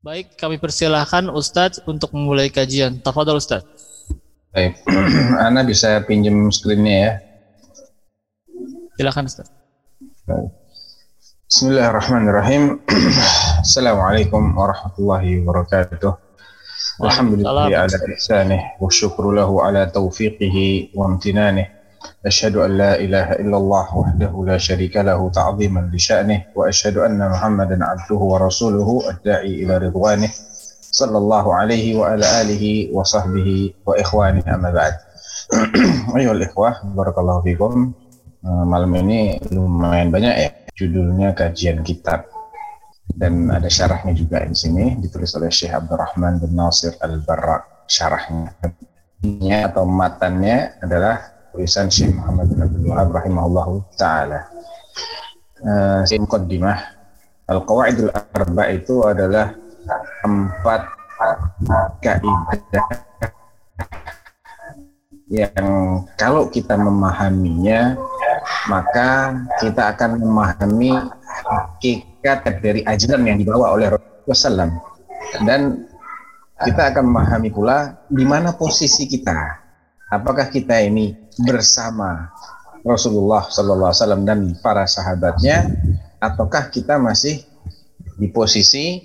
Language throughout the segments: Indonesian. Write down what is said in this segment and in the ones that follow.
Baik, kami persilahkan Ustadz untuk memulai kajian. Tafadol Ustadz. Baik, Ana bisa pinjam screennya ya. Silakan Ustadz. Baik. Bismillahirrahmanirrahim. Assalamualaikum warahmatullahi wabarakatuh. Ala ihsanih wa syukru lahu ala taufiqihi wa amtinanih. أشهد أن لا إله إلا الله وحده لا شريك له تعظيما لشأنه وأشهد أن محمدا عبده ورسوله الداعي إلى رضوانه صلى الله عليه وعلى آله وصحبه وإخوانه أما بعد أيها الإخوة بارك الله فيكم malam ini lumayan banyak ya judulnya kajian kitab dan ada syarahnya juga di sini ditulis oleh Syekh Abdurrahman bin Nasir Al-Barra syarahnya atau matannya adalah tulisan Syekh Muhammad bin Abdul Wahab rahimahullah taala. Uh, Al-Qawaidul Arba itu adalah empat kaidah yang kalau kita memahaminya maka kita akan memahami hakikat dari ajaran yang dibawa oleh Rasulullah SAW dan kita akan memahami pula di mana posisi kita apakah kita ini bersama Rasulullah Wasallam dan para sahabatnya, ataukah kita masih di posisi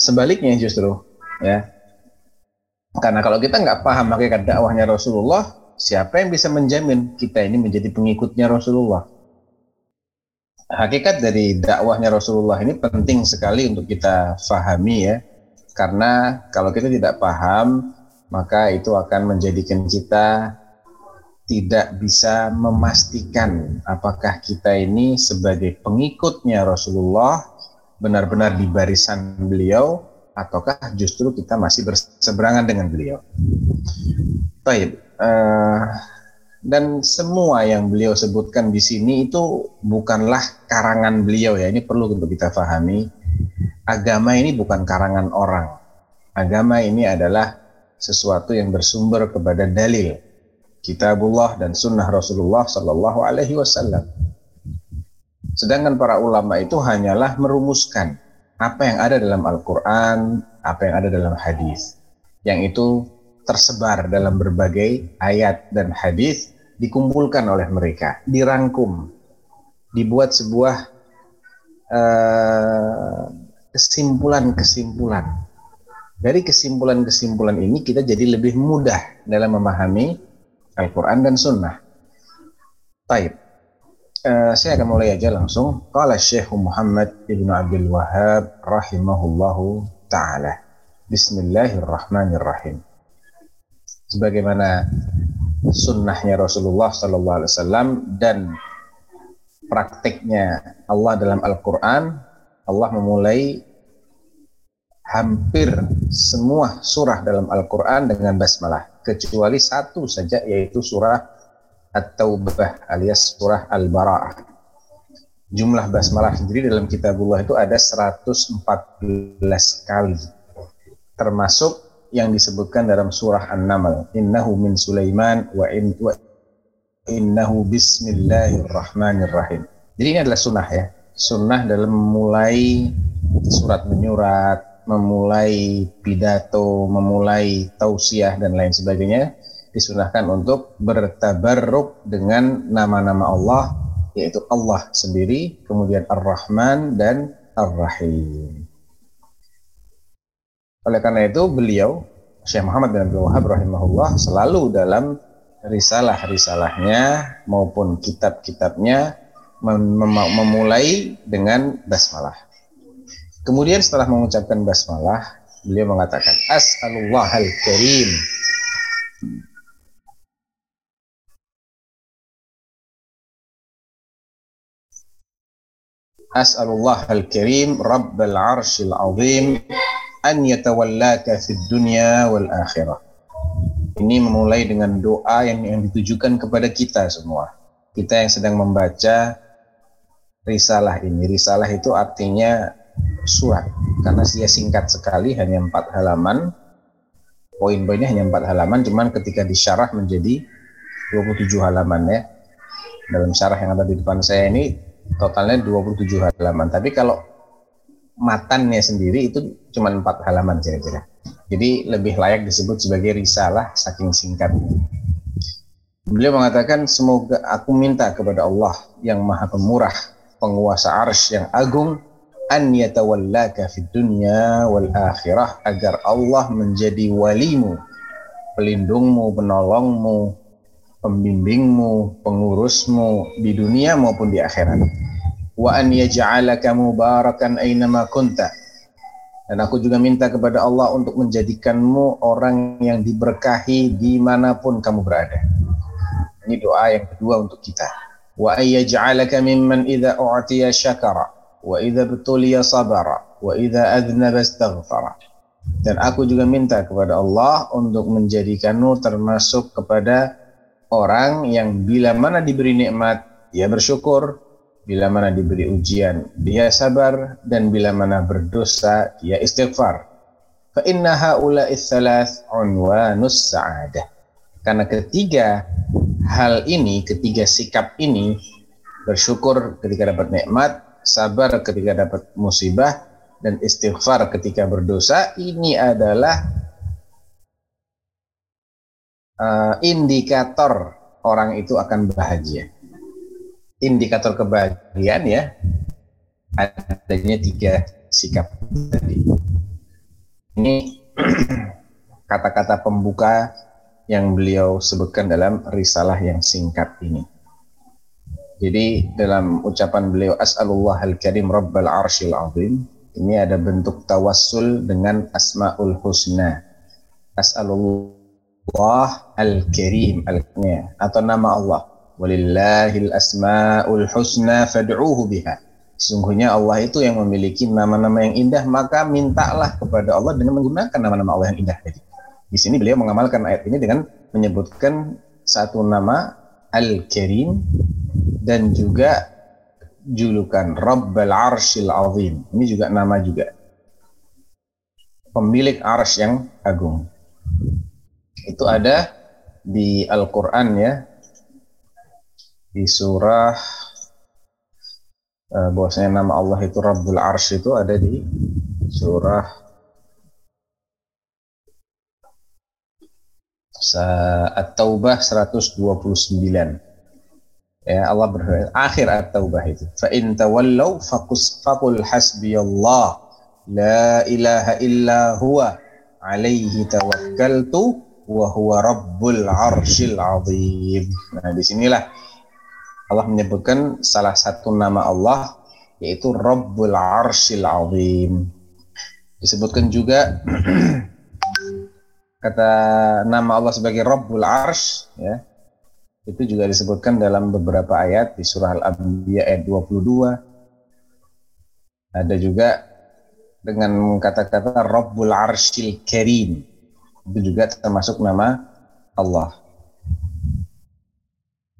sebaliknya justru, ya? Karena kalau kita nggak paham hakikat dakwahnya Rasulullah, siapa yang bisa menjamin kita ini menjadi pengikutnya Rasulullah? Hakikat dari dakwahnya Rasulullah ini penting sekali untuk kita fahami ya, karena kalau kita tidak paham, maka itu akan menjadikan kita tidak bisa memastikan apakah kita ini sebagai pengikutnya Rasulullah benar-benar di barisan beliau ataukah justru kita masih berseberangan dengan beliau. Baik, uh, dan semua yang beliau sebutkan di sini itu bukanlah karangan beliau ya. Ini perlu untuk kita pahami. Agama ini bukan karangan orang. Agama ini adalah sesuatu yang bersumber kepada dalil kitabullah dan sunnah Rasulullah Sallallahu Alaihi Wasallam. Sedangkan para ulama itu hanyalah merumuskan apa yang ada dalam Al-Quran, apa yang ada dalam hadis, yang itu tersebar dalam berbagai ayat dan hadis dikumpulkan oleh mereka, dirangkum, dibuat sebuah uh, kesimpulan-kesimpulan dari kesimpulan-kesimpulan ini kita jadi lebih mudah dalam memahami Al-Quran dan Sunnah. Taib. Uh, saya akan mulai aja langsung. Qala Syekh Muhammad Ibn Abdul Wahab rahimahullahu taala. Bismillahirrahmanirrahim. Sebagaimana sunnahnya Rasulullah Sallallahu Alaihi Wasallam dan praktiknya Allah dalam Al-Quran, Allah memulai hampir semua surah dalam Al-Quran dengan basmalah kecuali satu saja yaitu surah At-Taubah alias surah Al-Bara'ah. Jumlah basmalah sendiri dalam kitabullah itu ada 114 kali termasuk yang disebutkan dalam surah An-Naml. Innahu min Sulaiman wa, in, wa innahu bismillahirrahmanirrahim. Jadi ini adalah sunnah ya. Sunnah dalam memulai surat menyurat memulai pidato, memulai tausiah dan lain sebagainya disunahkan untuk bertabarruk dengan nama-nama Allah yaitu Allah sendiri, kemudian Ar-Rahman dan Ar-Rahim. Oleh karena itu beliau Syekh Muhammad bin Abdul Wahab rahimahullah selalu dalam risalah-risalahnya maupun kitab-kitabnya mem memulai dengan basmalah. Kemudian setelah mengucapkan basmalah, beliau mengatakan As'alullah al-karim As'alullah al-karim Rabbal arshil azim an yatawallaka fid dunya wal akhirah. Ini memulai dengan doa yang, yang ditujukan kepada kita semua. Kita yang sedang membaca risalah ini. Risalah itu artinya surat. Karena dia singkat sekali hanya empat halaman. Poin-poinnya hanya empat halaman cuman ketika disyarah menjadi 27 halaman ya. Dalam syarah yang ada di depan saya ini totalnya 27 halaman. Tapi kalau matannya sendiri itu cuma empat halaman kira-kira jadi lebih layak disebut sebagai risalah saking singkatnya beliau mengatakan semoga aku minta kepada Allah yang maha pemurah penguasa arsh yang agung an yatawallaka fid dunya wal akhirah agar Allah menjadi walimu, pelindungmu, penolongmu, pembimbingmu, pengurusmu di dunia maupun di akhirat. Wa an yaj'alaka mubarakan aynama kunta. Dan aku juga minta kepada Allah untuk menjadikanmu orang yang diberkahi di mana pun kamu berada. Ini doa yang kedua untuk kita. Wa ayyaj'alaka mimman idza u'tiya syakara wa idza betuliya sabara wa idza adznaba astaghfara dan aku juga minta kepada Allah untuk menjadikanmu termasuk kepada orang yang bila mana diberi nikmat dia bersyukur bila mana diberi ujian dia sabar dan bila mana berdosa dia istighfar fa inna haula'i thalath unwanus sa'adah karena ketiga hal ini ketiga sikap ini bersyukur ketika dapat nikmat sabar ketika dapat musibah dan istighfar ketika berdosa ini adalah uh, indikator orang itu akan bahagia. Indikator kebahagiaan ya adanya tiga sikap tadi. Ini kata-kata pembuka yang beliau sebutkan dalam risalah yang singkat ini. Jadi dalam ucapan beliau As'alullah al-karim rabbal arshil azim ini ada bentuk tawassul dengan asmaul husna. As'alullah al-karim al atau nama Allah. Walillahil asmaul husna fad'uhu biha. Sungguhnya Allah itu yang memiliki nama-nama yang indah, maka mintalah kepada Allah dengan menggunakan nama-nama Allah yang indah tadi. Di sini beliau mengamalkan ayat ini dengan menyebutkan satu nama Al-Karim dan juga julukan Rabbal Arshil Azim. Ini juga nama juga. Pemilik ars yang agung. Itu ada di Al-Quran ya. Di surah uh, bahwasanya nama Allah itu Rabbul Arsh itu ada di surah At-Taubah 129 ya Allah berfirman akhir at-taubah itu fa in tawallaw faqus faqul hasbiyallah la ilaha illa huwa alaihi tawakkaltu wa huwa rabbul arsyil azim. Nah di sinilah Allah menyebutkan salah satu nama Allah yaitu Rabbul Arsyil Azim. Disebutkan juga kata nama Allah sebagai Rabbul Arsh ya itu juga disebutkan dalam beberapa ayat di surah Al-Anbiya ayat 22. Ada juga dengan kata-kata Rabbul Arshil Karim. Itu juga termasuk nama Allah.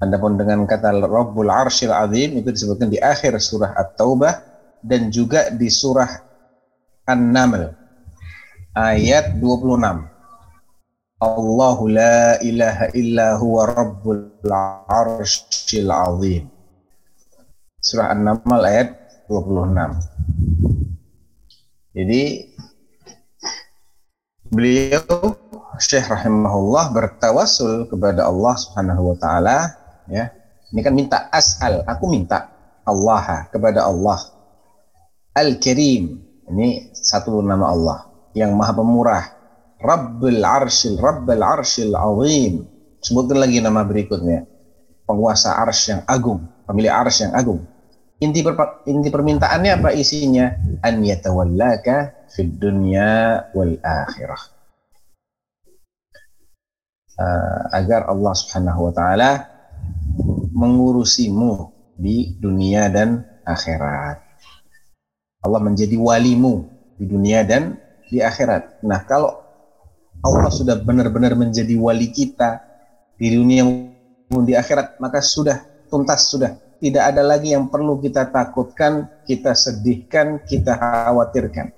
Adapun dengan kata Rabbul Arshil Azim itu disebutkan di akhir surah At-Taubah dan juga di surah An-Naml ayat 26. Allahu la ilaha illa huwa rabbul arshil azim. Surah An-Naml ayat 26. Jadi beliau Syekh rahimahullah bertawasul kepada Allah Subhanahu wa taala ya. Ini kan minta as'al, aku minta Allah kepada Allah. Al-Karim. Ini satu nama Allah yang Maha Pemurah, Rabbul Arshil, Rabbul Arshil Azim. Sebutkan lagi nama berikutnya. Penguasa Arsh yang agung, pemilik Arsh yang agung. Inti, per, inti permintaannya apa isinya? An yatawallaka fid dunya wal akhirah. Uh, agar Allah Subhanahu wa taala mengurusimu di dunia dan akhirat. Allah menjadi walimu di dunia dan di akhirat. Nah, kalau Allah sudah benar-benar menjadi wali kita di dunia maupun di akhirat, maka sudah tuntas sudah. Tidak ada lagi yang perlu kita takutkan, kita sedihkan, kita khawatirkan.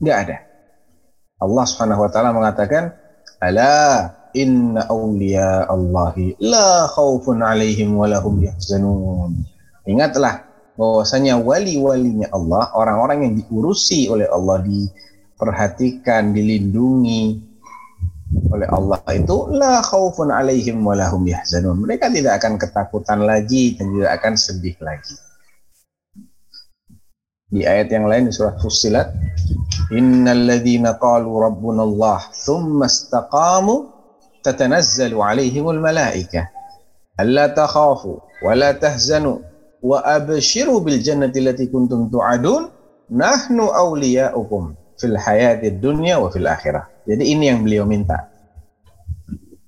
Tidak ada. Allah Subhanahu wa taala mengatakan, "Ala inna awliya Allahi la khaufun alaihim wa lahum yahzanun." Ingatlah bahwasanya wali-walinya Allah, orang-orang yang diurusi oleh Allah, diperhatikan, dilindungi oleh Allah itu la khaufun alaihim wa lahum yahzanun. Mereka tidak akan ketakutan lagi dan tidak akan sedih lagi. Di ayat yang lain di surat Fussilat, innal ladzina qalu rabbuna Allah thumma istaqamu takhafu wa la tahzanu wa abshiru bil jannati allati kuntum tu'adun nahnu awliya'ukum fil hayatid dunya wa fil akhirah. Jadi ini yang beliau minta.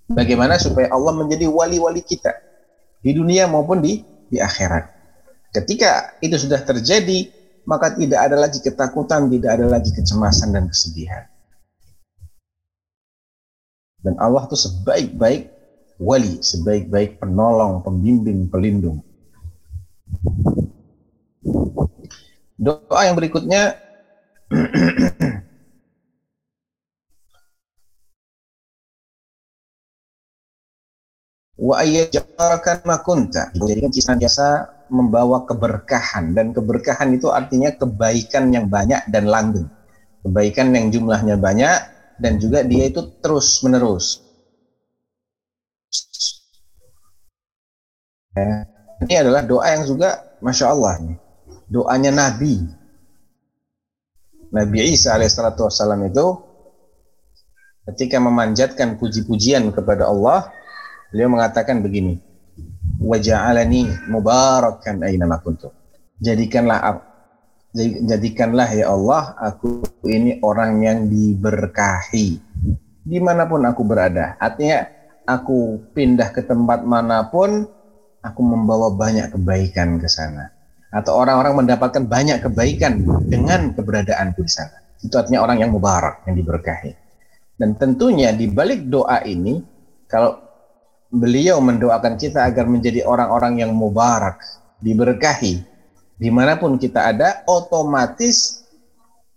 Bagaimana supaya Allah menjadi wali-wali kita di dunia maupun di di akhirat. Ketika itu sudah terjadi, maka tidak ada lagi ketakutan, tidak ada lagi kecemasan dan kesedihan. Dan Allah itu sebaik-baik wali, sebaik-baik penolong, pembimbing, pelindung. Doa yang berikutnya wa ayyajarakan makunta. Jadi senantiasa membawa keberkahan dan keberkahan itu artinya kebaikan yang banyak dan langgeng. Kebaikan yang jumlahnya banyak dan juga dia itu terus menerus. Ini adalah doa yang juga masya Allah doanya Nabi. Nabi Isa alaihissalam itu ketika memanjatkan puji-pujian kepada Allah, beliau mengatakan begini, waja'alani mubarakan aina kuntu. Jadikanlah jadikanlah ya Allah aku ini orang yang diberkahi di mana pun aku berada. Artinya aku pindah ke tempat mana pun aku membawa banyak kebaikan ke sana. Atau orang-orang mendapatkan banyak kebaikan dengan keberadaanku di sana. Itu artinya orang yang mubarak, yang diberkahi. Dan tentunya di balik doa ini, kalau beliau mendoakan kita agar menjadi orang-orang yang mubarak, diberkahi, di mana pun kita ada, otomatis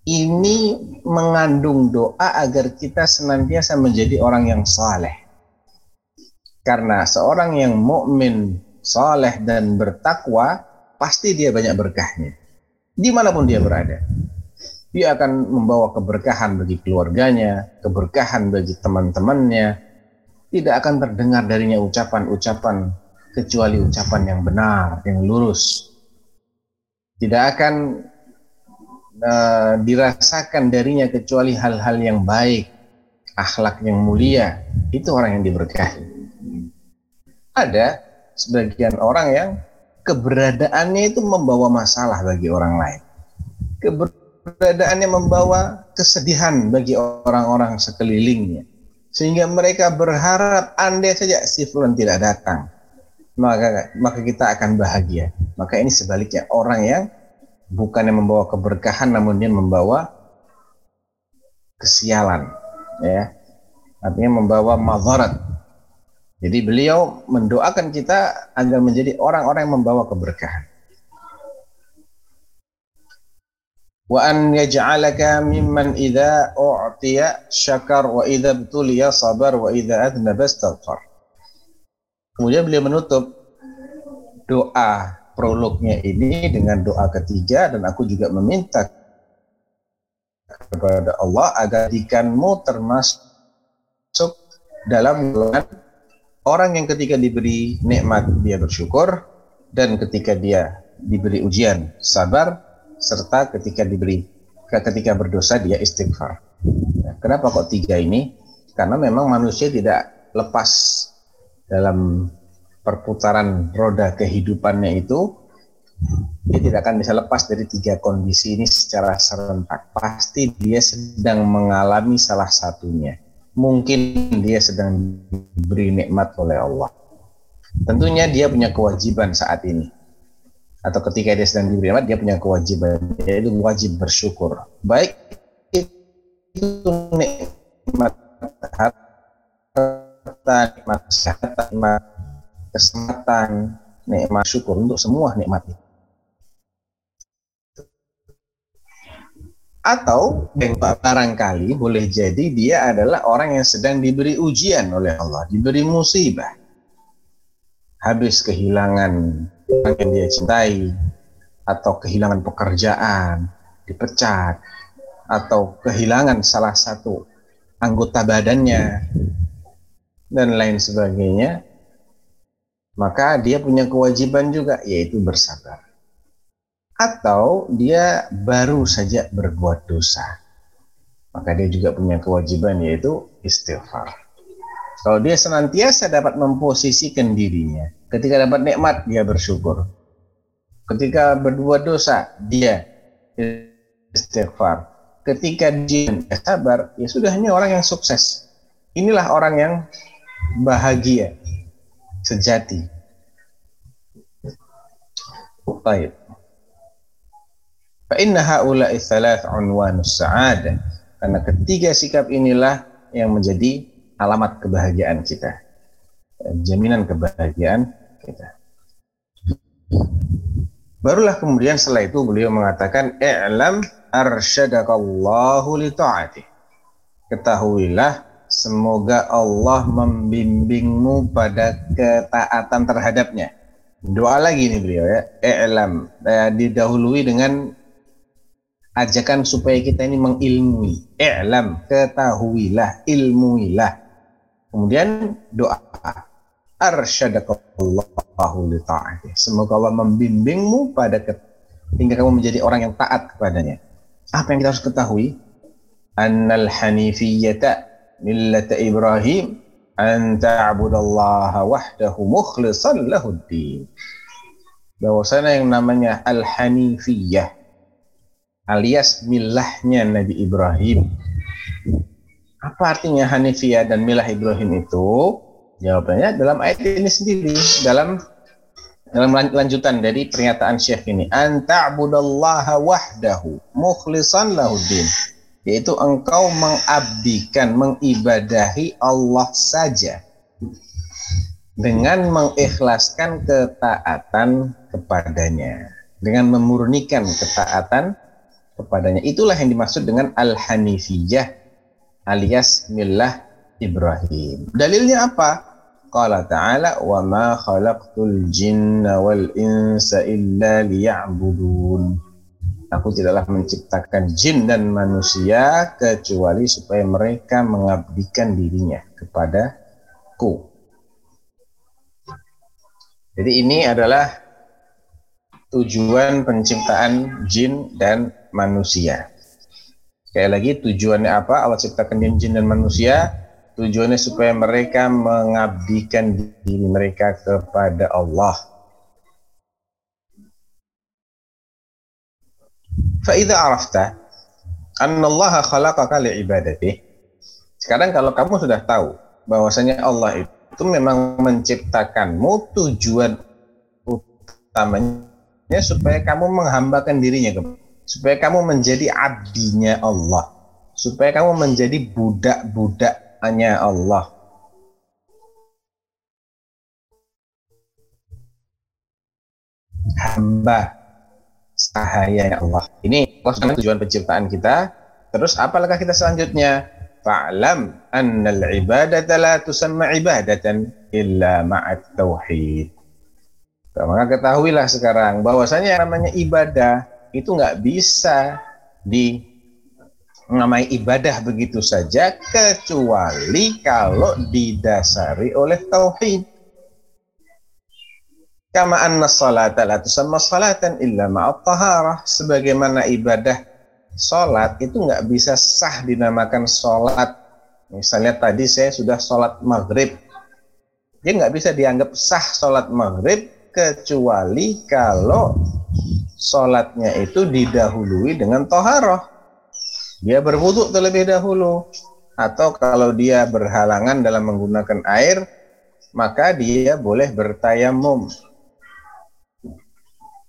ini mengandung doa agar kita senantiasa menjadi orang yang saleh. Karena seorang yang mukmin, saleh dan bertakwa, pasti dia banyak berkahnya. Di mana pun dia berada. Dia akan membawa keberkahan bagi keluarganya, keberkahan bagi teman-temannya, tidak akan terdengar darinya ucapan-ucapan kecuali ucapan yang benar, yang lurus. Tidak akan uh, dirasakan darinya kecuali hal-hal yang baik, akhlak yang mulia. Itu orang yang diberkahi. Ada sebagian orang yang keberadaannya itu membawa masalah bagi orang lain. Keberadaannya membawa kesedihan bagi orang-orang sekelilingnya sehingga mereka berharap andai saja si fulan tidak datang maka maka kita akan bahagia. Maka ini sebaliknya orang yang bukan yang membawa keberkahan namun dia membawa kesialan ya. Artinya membawa mazarat jadi beliau mendoakan kita agar menjadi orang-orang yang membawa keberkahan. Wa an yaj'alaka mimman idza u'tiya syakar wa idza sabar wa idza adnaba istaghfar. Kemudian beliau menutup doa prolognya ini dengan doa ketiga dan aku juga meminta kepada Allah agar jikamu termasuk dalam golongan orang yang ketika diberi nikmat dia bersyukur dan ketika dia diberi ujian sabar serta ketika diberi ketika berdosa dia istighfar. Ya, kenapa kok tiga ini? Karena memang manusia tidak lepas dalam perputaran roda kehidupannya itu dia tidak akan bisa lepas dari tiga kondisi ini secara serentak. Pasti dia sedang mengalami salah satunya. Mungkin dia sedang diberi nikmat oleh Allah. Tentunya dia punya kewajiban saat ini atau ketika dia sedang diberi nikmat dia punya kewajiban yaitu wajib bersyukur baik itu nikmat harta, nikmat kesehatan, nikmat kesempatan, nikmat syukur untuk semua nikmat itu. Atau barangkali boleh jadi dia adalah orang yang sedang diberi ujian oleh Allah, diberi musibah. Habis kehilangan orang yang dia cintai, atau kehilangan pekerjaan, dipecat, atau kehilangan salah satu anggota badannya, dan lain sebagainya, maka dia punya kewajiban juga, yaitu bersabar atau dia baru saja berbuat dosa. Maka dia juga punya kewajiban yaitu istighfar. Kalau dia senantiasa dapat memposisikan dirinya, ketika dapat nikmat dia bersyukur. Ketika berbuat dosa dia istighfar. Ketika dia sabar, ya sudah ini orang yang sukses. Inilah orang yang bahagia sejati. Baik. Fa inna thalath unwanus sa'adah. Karena ketiga sikap inilah yang menjadi alamat kebahagiaan kita. Jaminan kebahagiaan kita. Barulah kemudian setelah itu beliau mengatakan i'lam arsyadakallahu li ta'atih. Ketahuilah semoga Allah membimbingmu pada ketaatan terhadapnya. Doa lagi nih beliau ya. I'lam eh, didahului dengan ajakan supaya kita ini mengilmui. I'lam, ketahuilah, ilmuilah. Kemudian doa. Arsyadakallahu li ta'ati. Semoga Allah membimbingmu pada ke, hingga kamu menjadi orang yang taat kepadanya. Apa yang kita harus ketahui? Annal hanifiyyata millata Ibrahim an ta'budallaha wahdahu mukhlishan lahuddin. Bahwasanya yang namanya al-hanifiyah alias milahnya Nabi Ibrahim. Apa artinya Hanifiyah dan milah Ibrahim itu? Jawabannya dalam ayat ini sendiri, dalam dalam lanjutan dari pernyataan Syekh ini, anta'budallaha wahdahu mukhlishan lahuddin. Yaitu engkau mengabdikan, mengibadahi Allah saja dengan mengikhlaskan ketaatan kepadanya, dengan memurnikan ketaatan kepadanya. Itulah yang dimaksud dengan al-hanifiyah alias millah Ibrahim. Dalilnya apa? Qala ta'ala wa ma khalaqtul jinna wal insa illa liya'budun. Aku tidaklah menciptakan jin dan manusia kecuali supaya mereka mengabdikan dirinya kepadaku. Jadi ini adalah tujuan penciptaan jin dan manusia. Sekali lagi tujuannya apa? Allah ciptakan jin dan manusia. Tujuannya supaya mereka mengabdikan diri mereka kepada Allah. Fa'idha arafta anna Allah khalaqaka li'ibadati. Sekarang kalau kamu sudah tahu bahwasanya Allah itu memang menciptakanmu tujuan utamanya supaya kamu menghambakan dirinya supaya kamu menjadi abdinya Allah. Supaya kamu menjadi budak-budaknya Allah. Hamba sahaya Allah. Ini tujuan penciptaan kita. Terus apalagi kita selanjutnya? Fa'lam annal ibadata la tusamma ibadatan illa ma'at tauhid. Maka ketahuilah sekarang bahwasanya yang namanya ibadah itu nggak bisa di namai ibadah begitu saja kecuali kalau didasari oleh tauhid. Kama anna salata la tusamma salatan illa ma'at taharah. Sebagaimana ibadah salat itu nggak bisa sah dinamakan salat. Misalnya tadi saya sudah salat maghrib. Dia nggak bisa dianggap sah salat maghrib kecuali kalau sholatnya itu didahului dengan toharoh. Dia berwudhu terlebih dahulu. Atau kalau dia berhalangan dalam menggunakan air, maka dia boleh bertayamum.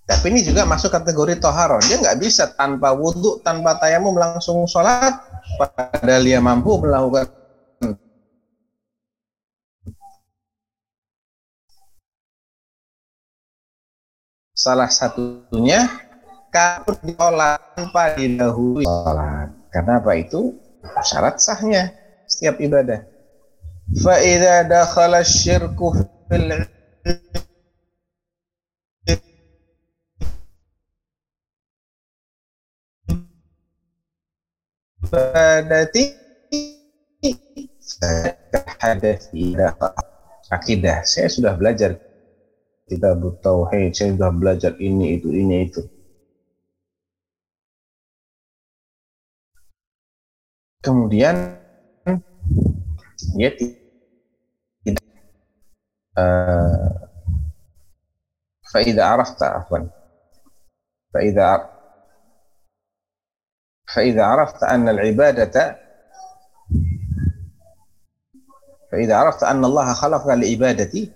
Tapi ini juga masuk kategori toharo. Dia nggak bisa tanpa wudhu, tanpa tayamum langsung sholat. Padahal dia mampu melakukan salah satunya kalau diolah tanpa didahului sholat. Karena apa itu? Syarat sahnya setiap ibadah. Fa'idha dakhala syirku fil ibadati saya tidak akidah. Saya sudah belajar kita butuh hey, saya sudah belajar ini itu ini itu. Kemudian dia tidak eh, uh, faida arafta afwan. Faida فإذا عرفت أن العبادة فإذا عرفت أن الله خلق لعبادتي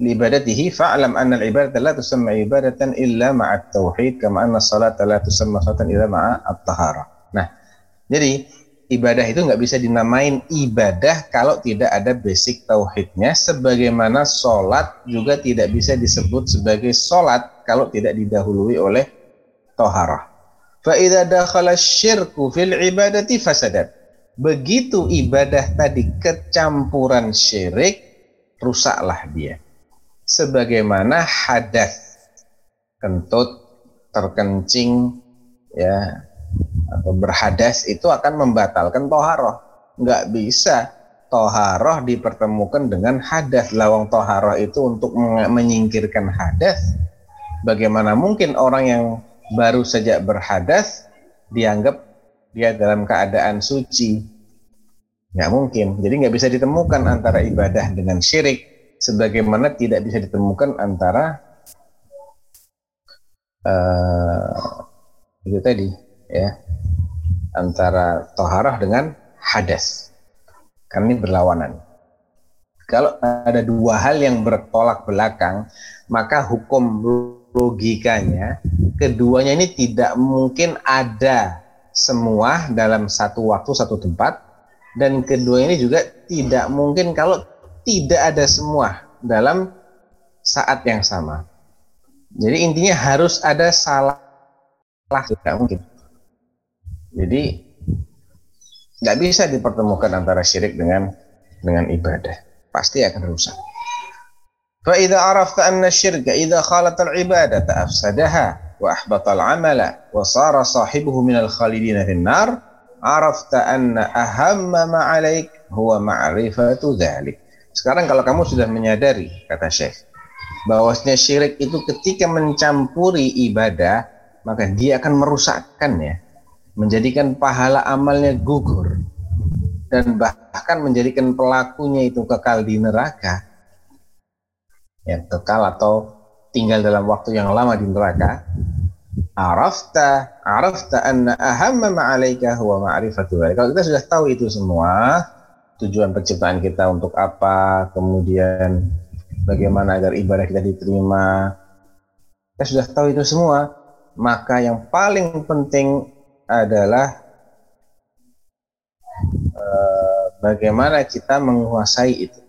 لعبادته فاعلم أن العبادة لا تسمى عبادة إلا مع التوحيد كما أن الصلاة لا تسمى صلاة إلا مع الطهارة. Nah, jadi ibadah itu nggak bisa dinamain ibadah kalau tidak ada basic tauhidnya sebagaimana sholat juga tidak bisa disebut sebagai sholat kalau tidak didahului oleh toharah. Fa'idha dakhala syirku fil ibadati fasadat. Begitu ibadah tadi kecampuran syirik, rusaklah dia. Sebagaimana hadas, kentut, terkencing, ya atau berhadas itu akan membatalkan toharoh. Nggak bisa toharoh dipertemukan dengan hadas. Lawang toharoh itu untuk menyingkirkan hadas. Bagaimana mungkin orang yang baru saja berhadas dianggap dia dalam keadaan suci? Nggak mungkin. Jadi nggak bisa ditemukan antara ibadah dengan syirik. Sebagaimana tidak bisa ditemukan antara uh, itu tadi ya antara toharah dengan hadas. Karena ini berlawanan. Kalau ada dua hal yang bertolak belakang, maka hukum logikanya keduanya ini tidak mungkin ada semua dalam satu waktu satu tempat dan kedua ini juga tidak mungkin kalau tidak ada semua dalam saat yang sama. Jadi intinya harus ada salah tidak mungkin. Jadi nggak bisa dipertemukan antara syirik dengan dengan ibadah. Pasti akan rusak. Fa idza arafta anna syirka idza khalat al wa ahbatal amala wa sara sahibuhu minal khalidina finnar arafta anna ahamma ma'alaik huwa ma'rifatu dhalik. Sekarang kalau kamu sudah menyadari, kata Syekh, bahwasanya syirik itu ketika mencampuri ibadah, maka dia akan merusakkan ya, menjadikan pahala amalnya gugur, dan bahkan menjadikan pelakunya itu kekal di neraka, ya kekal atau tinggal dalam waktu yang lama di neraka arafta arafta anna ahamma ma'alaika huwa ma'rifatu kalau kita sudah tahu itu semua tujuan penciptaan kita untuk apa kemudian bagaimana agar ibadah kita diterima kita sudah tahu itu semua maka yang paling penting adalah uh, bagaimana kita menguasai itu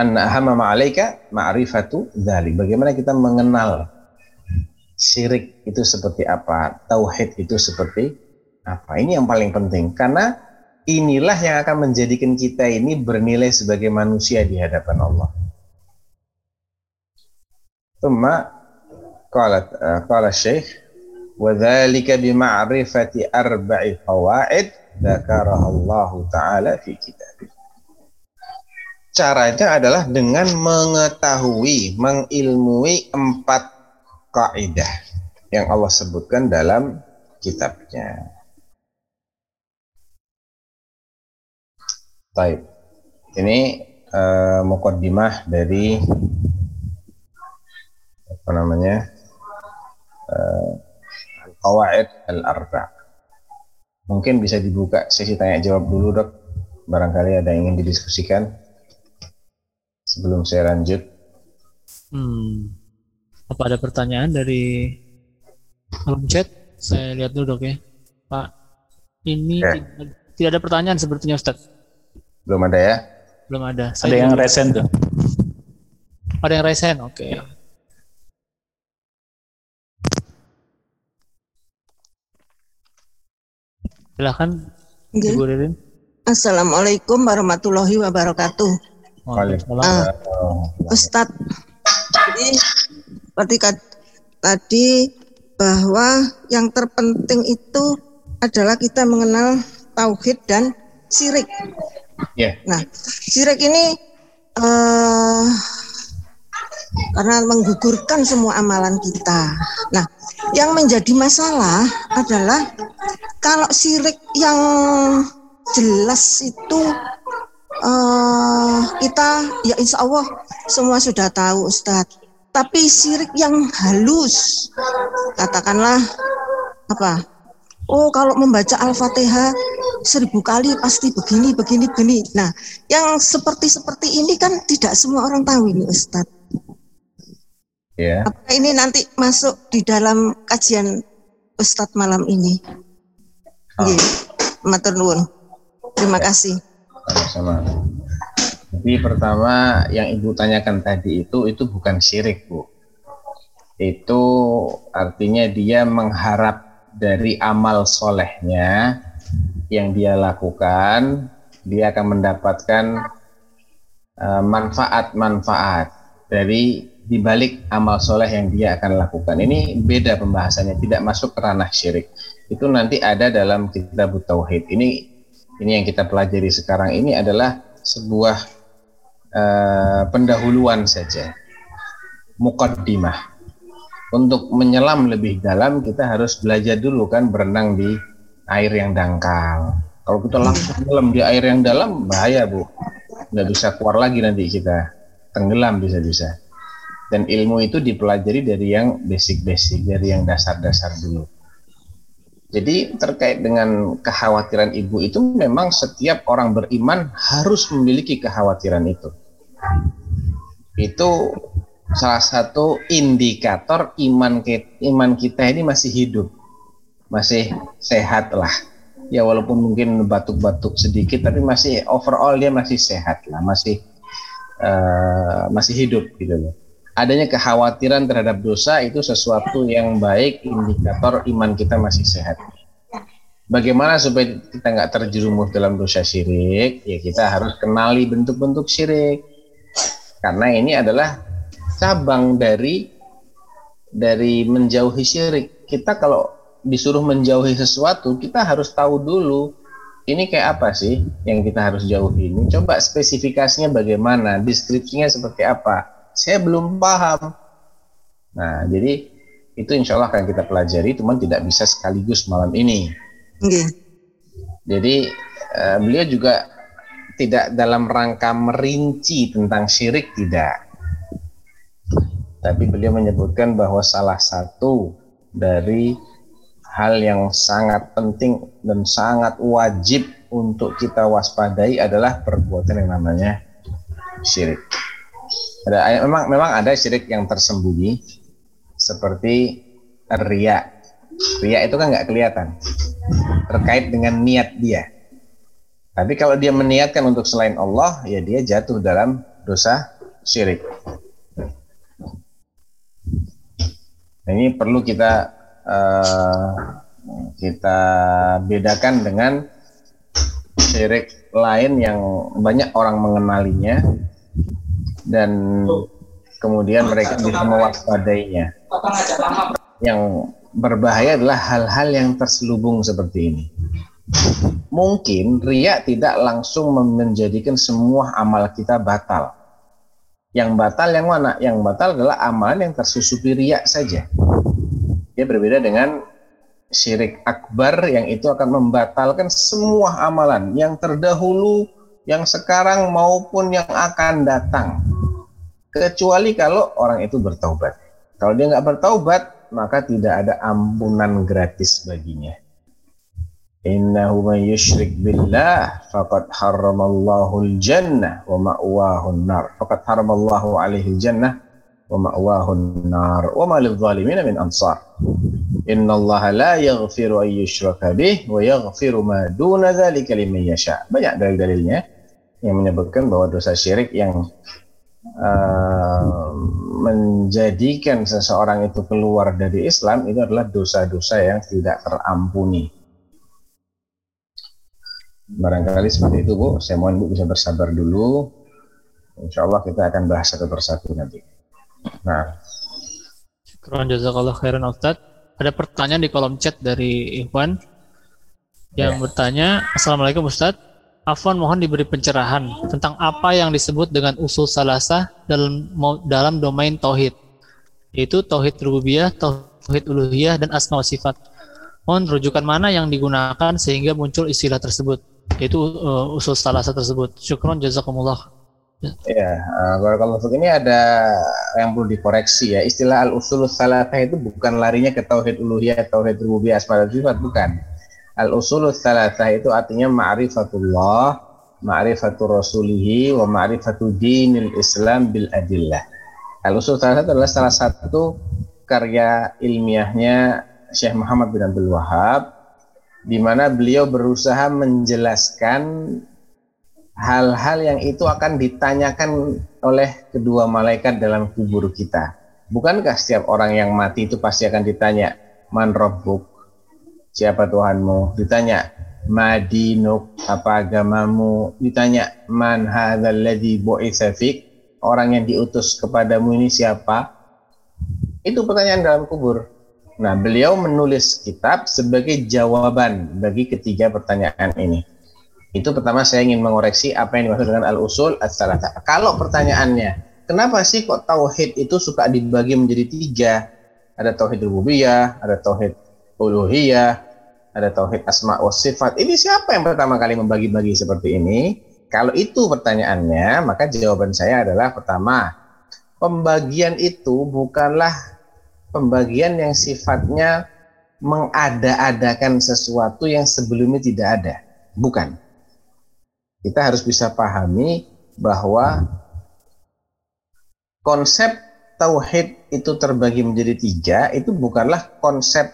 Anna ahama ma'alaika ma'rifatu dzalik. Bagaimana kita mengenal syirik itu seperti apa, tauhid itu seperti apa. Ini yang paling penting karena inilah yang akan menjadikan kita ini bernilai sebagai manusia di hadapan Allah. Tumma qala qala Syekh وذلك بمعرفة أربع فوائد ذكرها الله تعالى في كتابه Caranya adalah dengan mengetahui, mengilmui empat kaidah yang Allah sebutkan dalam kitabnya. Baik. Ini uh, mukaddimah dari apa namanya? Uh, qawaid al-arba. Mungkin bisa dibuka sesi tanya jawab dulu, Dok. Barangkali ada yang ingin didiskusikan sebelum saya lanjut. Hmm. Apa ada pertanyaan dari kolom chat? Saya lihat dulu dok ya. Pak, ini ya. Tidak, tidak ada pertanyaan sepertinya Ustaz. Belum ada ya? Belum ada. Saya ada yang dulu. resen tuh. Ada yang resen, oke. Okay. Silahkan, Ibu Ririn. Assalamualaikum warahmatullahi wabarakatuh. Waalaikumsalam. Ustadz, jadi seperti tadi bahwa yang terpenting itu adalah kita mengenal tauhid dan syirik. Ya. Nah, syirik ini eh karena menggugurkan semua amalan kita. Nah, yang menjadi masalah adalah kalau syirik yang jelas itu eh kita ya insya Allah semua sudah tahu Ustadz. Tapi syirik yang halus, katakanlah apa? Oh kalau membaca Al-Fatihah seribu kali pasti begini, begini, begini. Nah, yang seperti seperti ini kan tidak semua orang tahu ini Ustadz. Ya. Apakah ini nanti masuk di dalam kajian Ustadz malam ini? Iya, matur nuwun. Terima kasih. Sama-sama. Jadi pertama yang ibu tanyakan tadi itu itu bukan syirik bu. Itu artinya dia mengharap dari amal solehnya yang dia lakukan, dia akan mendapatkan eh, manfaat-manfaat dari dibalik amal soleh yang dia akan lakukan. Ini beda pembahasannya, tidak masuk ke ranah syirik. Itu nanti ada dalam kitab tauhid. Ini ini yang kita pelajari sekarang ini adalah sebuah eh, pendahuluan saja, mukaddimah. Untuk menyelam lebih dalam kita harus belajar dulu kan berenang di air yang dangkal. Kalau kita langsung tenggelam di air yang dalam bahaya bu, nggak bisa keluar lagi nanti kita tenggelam bisa-bisa. Dan ilmu itu dipelajari dari yang basic-basic, dari yang dasar-dasar dulu. Jadi terkait dengan kekhawatiran ibu itu memang setiap orang beriman harus memiliki kekhawatiran itu. Itu salah satu indikator iman kita, iman kita ini masih hidup, masih sehat lah. Ya walaupun mungkin batuk-batuk sedikit, tapi masih overall dia masih sehat lah, masih eh, masih hidup gitu loh. Adanya kekhawatiran terhadap dosa itu sesuatu yang baik, indikator iman kita masih sehat. Bagaimana supaya kita nggak terjerumus dalam dosa syirik? Ya kita harus kenali bentuk-bentuk syirik. Karena ini adalah cabang dari dari menjauhi syirik. Kita kalau disuruh menjauhi sesuatu, kita harus tahu dulu ini kayak apa sih yang kita harus jauhi ini. Coba spesifikasinya bagaimana, deskripsinya seperti apa. Saya belum paham. Nah, jadi itu insya Allah akan kita pelajari, cuman tidak bisa sekaligus malam ini. Nggih. Jadi eh, beliau juga tidak dalam rangka merinci tentang syirik tidak. Tapi beliau menyebutkan bahwa salah satu dari hal yang sangat penting dan sangat wajib untuk kita waspadai adalah perbuatan yang namanya syirik. Ada memang memang ada syirik yang tersembunyi seperti ria. Ria itu kan nggak kelihatan terkait dengan niat dia. Tapi kalau dia meniatkan untuk selain Allah, ya dia jatuh dalam dosa syirik. Nah, ini perlu kita uh, kita bedakan dengan syirik lain yang banyak orang mengenalinya dan kemudian mereka bisa mewaspadainya. Yang berbahaya adalah hal-hal yang terselubung seperti ini. Mungkin ria tidak langsung menjadikan semua amal kita batal. Yang batal yang mana? Yang batal adalah amalan yang tersusupi ria saja. Dia berbeda dengan syirik akbar yang itu akan membatalkan semua amalan yang terdahulu, yang sekarang maupun yang akan datang. Kecuali kalau orang itu bertaubat. Kalau dia nggak bertaubat, maka tidak ada ampunan gratis baginya. Innahu man yushrik billah faqad haramallahu al-jannah wa ma'wahu an-nar. Faqad haramallahu alaihi al-jannah wa ma'wahu an-nar wa ma lidh-dhalimin min ansar. Innallaha la yaghfiru an yushraka bih wa yaghfiru ma duna dzalika liman yasha. Banyak dalil-dalilnya yang menyebutkan bahwa dosa syirik yang uh, menjadikan seseorang itu keluar dari Islam itu adalah dosa-dosa yang tidak terampuni. Barangkali seperti itu Bu. Saya mohon Bu bisa bersabar dulu. Insya Allah kita akan bahas satu persatu nanti. Nah, Syukran jazakallah khairan Ustaz. Ada pertanyaan di kolom chat dari Ikhwan yang Ya. bertanya, Assalamualaikum Ustaz. Afwan mohon diberi pencerahan tentang apa yang disebut dengan usul salasah dalam dalam domain tauhid, yaitu tauhid rububiyah, tauhid uluhiyah, dan asma sifat. Mohon rujukan mana yang digunakan sehingga muncul istilah tersebut, yaitu uh, usul salasah tersebut. Syukron jazakumullah. Ya, uh, kalau ini ada yang perlu dikoreksi ya. Istilah al-usul salatah itu bukan larinya ke tauhid uluhiyah, tauhid rububiyah, asma sifat, bukan. Al-usul salatah itu artinya ma'rifatullah, ma'rifatul rasulihi, wa ma'rifatul dinil islam bil adillah. Al-usul salatah adalah salah satu karya ilmiahnya Syekh Muhammad bin Abdul Wahab, di mana beliau berusaha menjelaskan hal-hal yang itu akan ditanyakan oleh kedua malaikat dalam kubur kita. Bukankah setiap orang yang mati itu pasti akan ditanya, Man Rabbuk? Siapa Tuhanmu? Ditanya, Madinuk, apa agamamu? Ditanya, Man hadzal ladzi bu'itsa? Orang yang diutus kepadamu ini siapa? Itu pertanyaan dalam kubur. Nah, beliau menulis kitab sebagai jawaban bagi ketiga pertanyaan ini. Itu pertama saya ingin mengoreksi apa yang dimaksud dengan al-usul as-salatah. Kalau pertanyaannya, kenapa sih kok tauhid itu suka dibagi menjadi tiga? Ada tauhid rububiyah, ada tauhid uluhiyah, ada tauhid asma wa sifat. Ini siapa yang pertama kali membagi-bagi seperti ini? Kalau itu pertanyaannya, maka jawaban saya adalah pertama, pembagian itu bukanlah pembagian yang sifatnya mengada-adakan sesuatu yang sebelumnya tidak ada. Bukan kita harus bisa pahami bahwa konsep tauhid itu terbagi menjadi tiga itu bukanlah konsep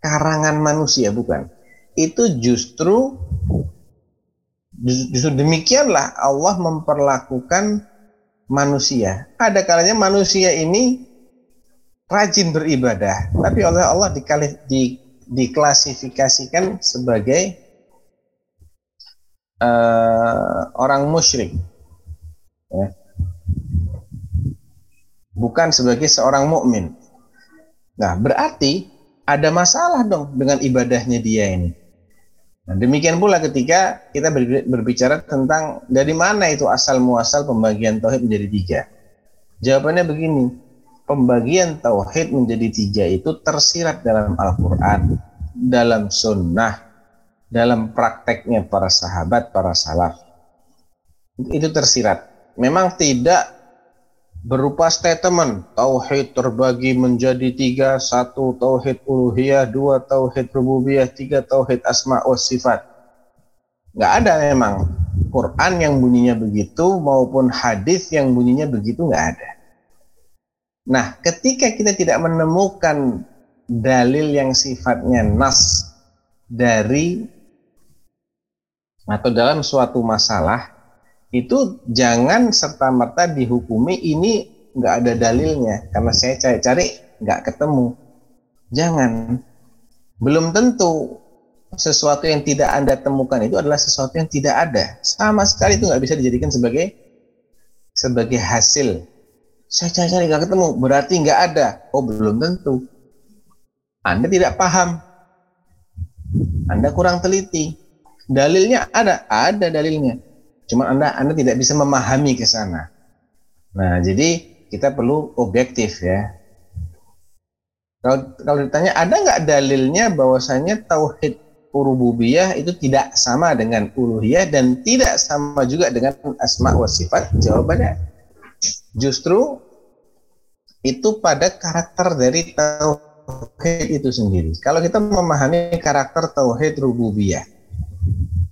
karangan manusia bukan itu justru justru demikianlah Allah memperlakukan manusia ada kalanya manusia ini rajin beribadah tapi oleh Allah dikali, di, diklasifikasikan sebagai uh, orang musyrik ya. bukan sebagai seorang mukmin. Nah, berarti ada masalah dong dengan ibadahnya dia ini. Nah, demikian pula ketika kita berbicara tentang dari mana itu asal muasal pembagian tauhid menjadi tiga. Jawabannya begini, pembagian tauhid menjadi tiga itu tersirat dalam Al-Quran, dalam sunnah, dalam prakteknya para sahabat, para salaf. Itu tersirat. Memang tidak berupa statement tauhid terbagi menjadi tiga. Satu tauhid uluhiyah. Dua tauhid rububiyah. Tiga tauhid asma wa sifat. Nggak ada memang. Quran yang bunyinya begitu maupun hadis yang bunyinya begitu nggak ada. Nah ketika kita tidak menemukan dalil yang sifatnya nas dari atau dalam suatu masalah itu jangan serta merta dihukumi ini nggak ada dalilnya karena saya cari-cari nggak ketemu. Jangan. Belum tentu sesuatu yang tidak anda temukan itu adalah sesuatu yang tidak ada. Sama sekali itu nggak bisa dijadikan sebagai sebagai hasil. Saya cari-cari nggak ketemu berarti nggak ada. Oh belum tentu. Anda tidak paham. Anda kurang teliti. Dalilnya ada ada dalilnya Cuma Anda Anda tidak bisa memahami ke sana. Nah, jadi kita perlu objektif ya. Kalau kalau ditanya ada nggak dalilnya bahwasanya tauhid rububiyah itu tidak sama dengan uluhiyah dan tidak sama juga dengan asma wa sifat? Jawabannya justru itu pada karakter dari tauhid itu sendiri. Kalau kita memahami karakter tauhid rububiyah,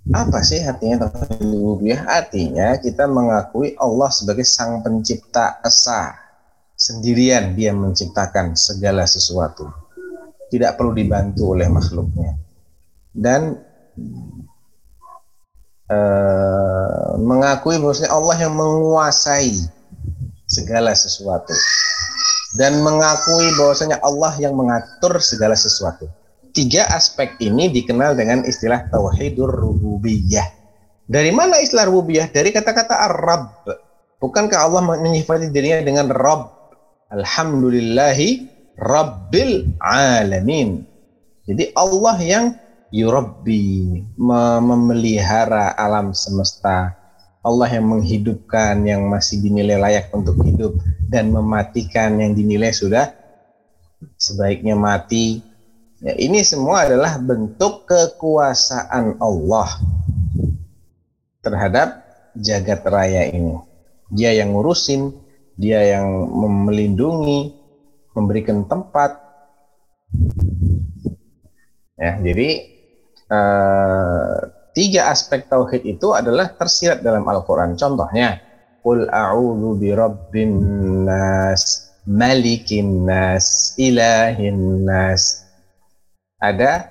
apa sih artinya tauhid rububiyah? Artinya kita mengakui Allah sebagai sang pencipta esa. Sendirian dia menciptakan segala sesuatu. Tidak perlu dibantu oleh makhluknya. Dan uh, mengakui bahwasanya Allah yang menguasai segala sesuatu. Dan mengakui bahwasanya Allah yang mengatur segala sesuatu. Tiga aspek ini dikenal dengan istilah tauhidur rububiyah. Dari mana istilah rububiyah? Dari kata-kata Arab. Bukankah Allah menyifati dirinya dengan Rabb? Alhamdulillahi Rabbil Alamin. Jadi Allah yang yurabbi, memelihara alam semesta. Allah yang menghidupkan yang masih dinilai layak untuk hidup dan mematikan yang dinilai sudah sebaiknya mati. Ya, ini semua adalah bentuk kekuasaan Allah terhadap jagat raya ini. Dia yang ngurusin, dia yang melindungi, memberikan tempat. Ya, jadi uh, tiga aspek tauhid itu adalah tersirat dalam Al-Qur'an. Contohnya, Qul a'udzu birabbin nas, malikin nas, ilahin nas. Ada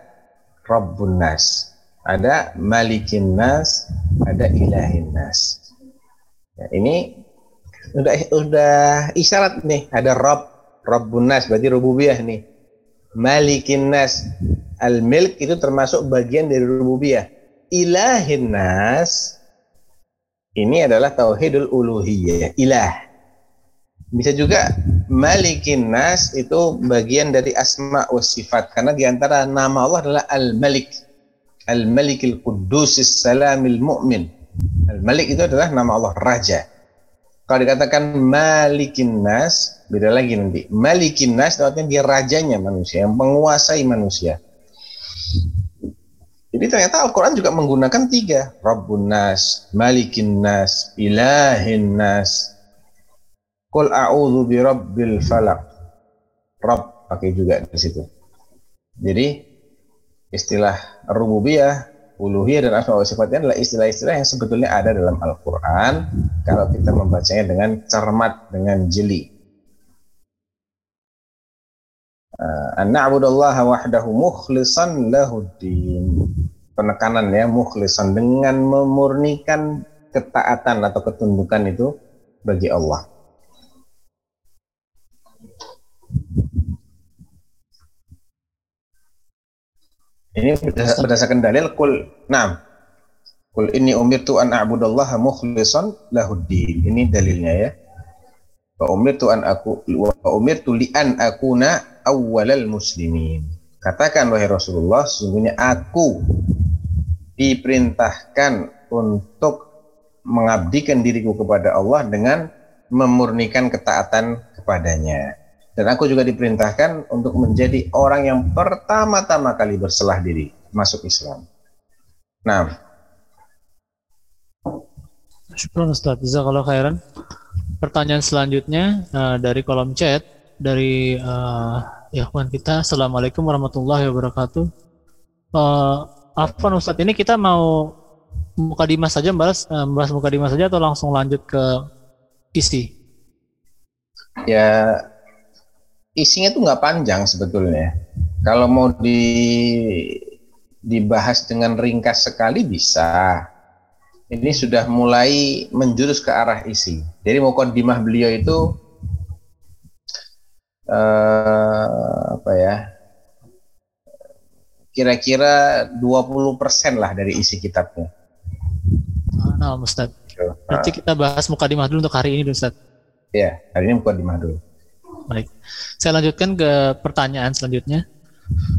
Rabbun nas, ada malikin nas, ada ilahin nas. Ya, ini udah udah isyarat nih, ada Rabb Rabbun Nas berarti rububiyah nih. Malikin Nas al-milk itu termasuk bagian dari rububiyah. Ilahin Nas ini adalah tauhidul uluhiyah, ilah. Bisa juga Malikin Nas itu bagian dari asma wa sifat karena di antara nama Allah adalah Al-Malik. Al-Malikil Qudusis Salamil Mu'min. Al-Malik itu adalah nama Allah Raja. Kalau dikatakan Malikin Nas, beda lagi nanti. Malikin nas artinya dia rajanya manusia, yang menguasai manusia. Jadi ternyata Al-Quran juga menggunakan tiga. Rabbun nas, malikin nas, ilahin nas. Qul a'udhu bi rabbil falak. Rabb pakai juga di situ. Jadi istilah rububiyah, uluhiyah dan asma wa sifatnya adalah istilah-istilah yang sebetulnya ada dalam Al-Quran kalau kita membacanya dengan cermat, dengan jeli. Uh, an na'budallaha wahdahu mukhlishan lahuddin. Penekanan ya mukhlishan dengan memurnikan ketaatan atau ketundukan itu bagi Allah. Ini berdasarkan dalil kul nam. Kul ini umirtu an a'budallaha mukhlishan lahuddin. Ini dalilnya ya. Wa umirtu an aku wa umirtu li an akuna awwalal muslimin. Katakan wahai Rasulullah, sesungguhnya aku diperintahkan untuk mengabdikan diriku kepada Allah dengan memurnikan ketaatan kepadanya. Dan aku juga diperintahkan untuk menjadi orang yang pertama-tama kali berselah diri masuk Islam. Nah. Syukur Ustaz. Jazakallah khairan. Pertanyaan selanjutnya uh, dari kolom chat dari uh, ya kawan kita. Assalamualaikum warahmatullahi wabarakatuh. Uh, Afwan Ustadz ini kita mau muka dimas saja membahas, uh, membahas muka dimas saja atau langsung lanjut ke isi? Ya isinya tuh nggak panjang sebetulnya. Kalau mau di dibahas dengan ringkas sekali bisa. Ini sudah mulai menjurus ke arah isi. Jadi mau dimah beliau itu uh, apa ya kira-kira 20% lah dari isi kitabnya. Nah, Ustaz. Nanti kita bahas muka di dulu untuk hari ini, Ustaz. Iya, hari ini muka di dulu. Baik. Saya lanjutkan ke pertanyaan selanjutnya.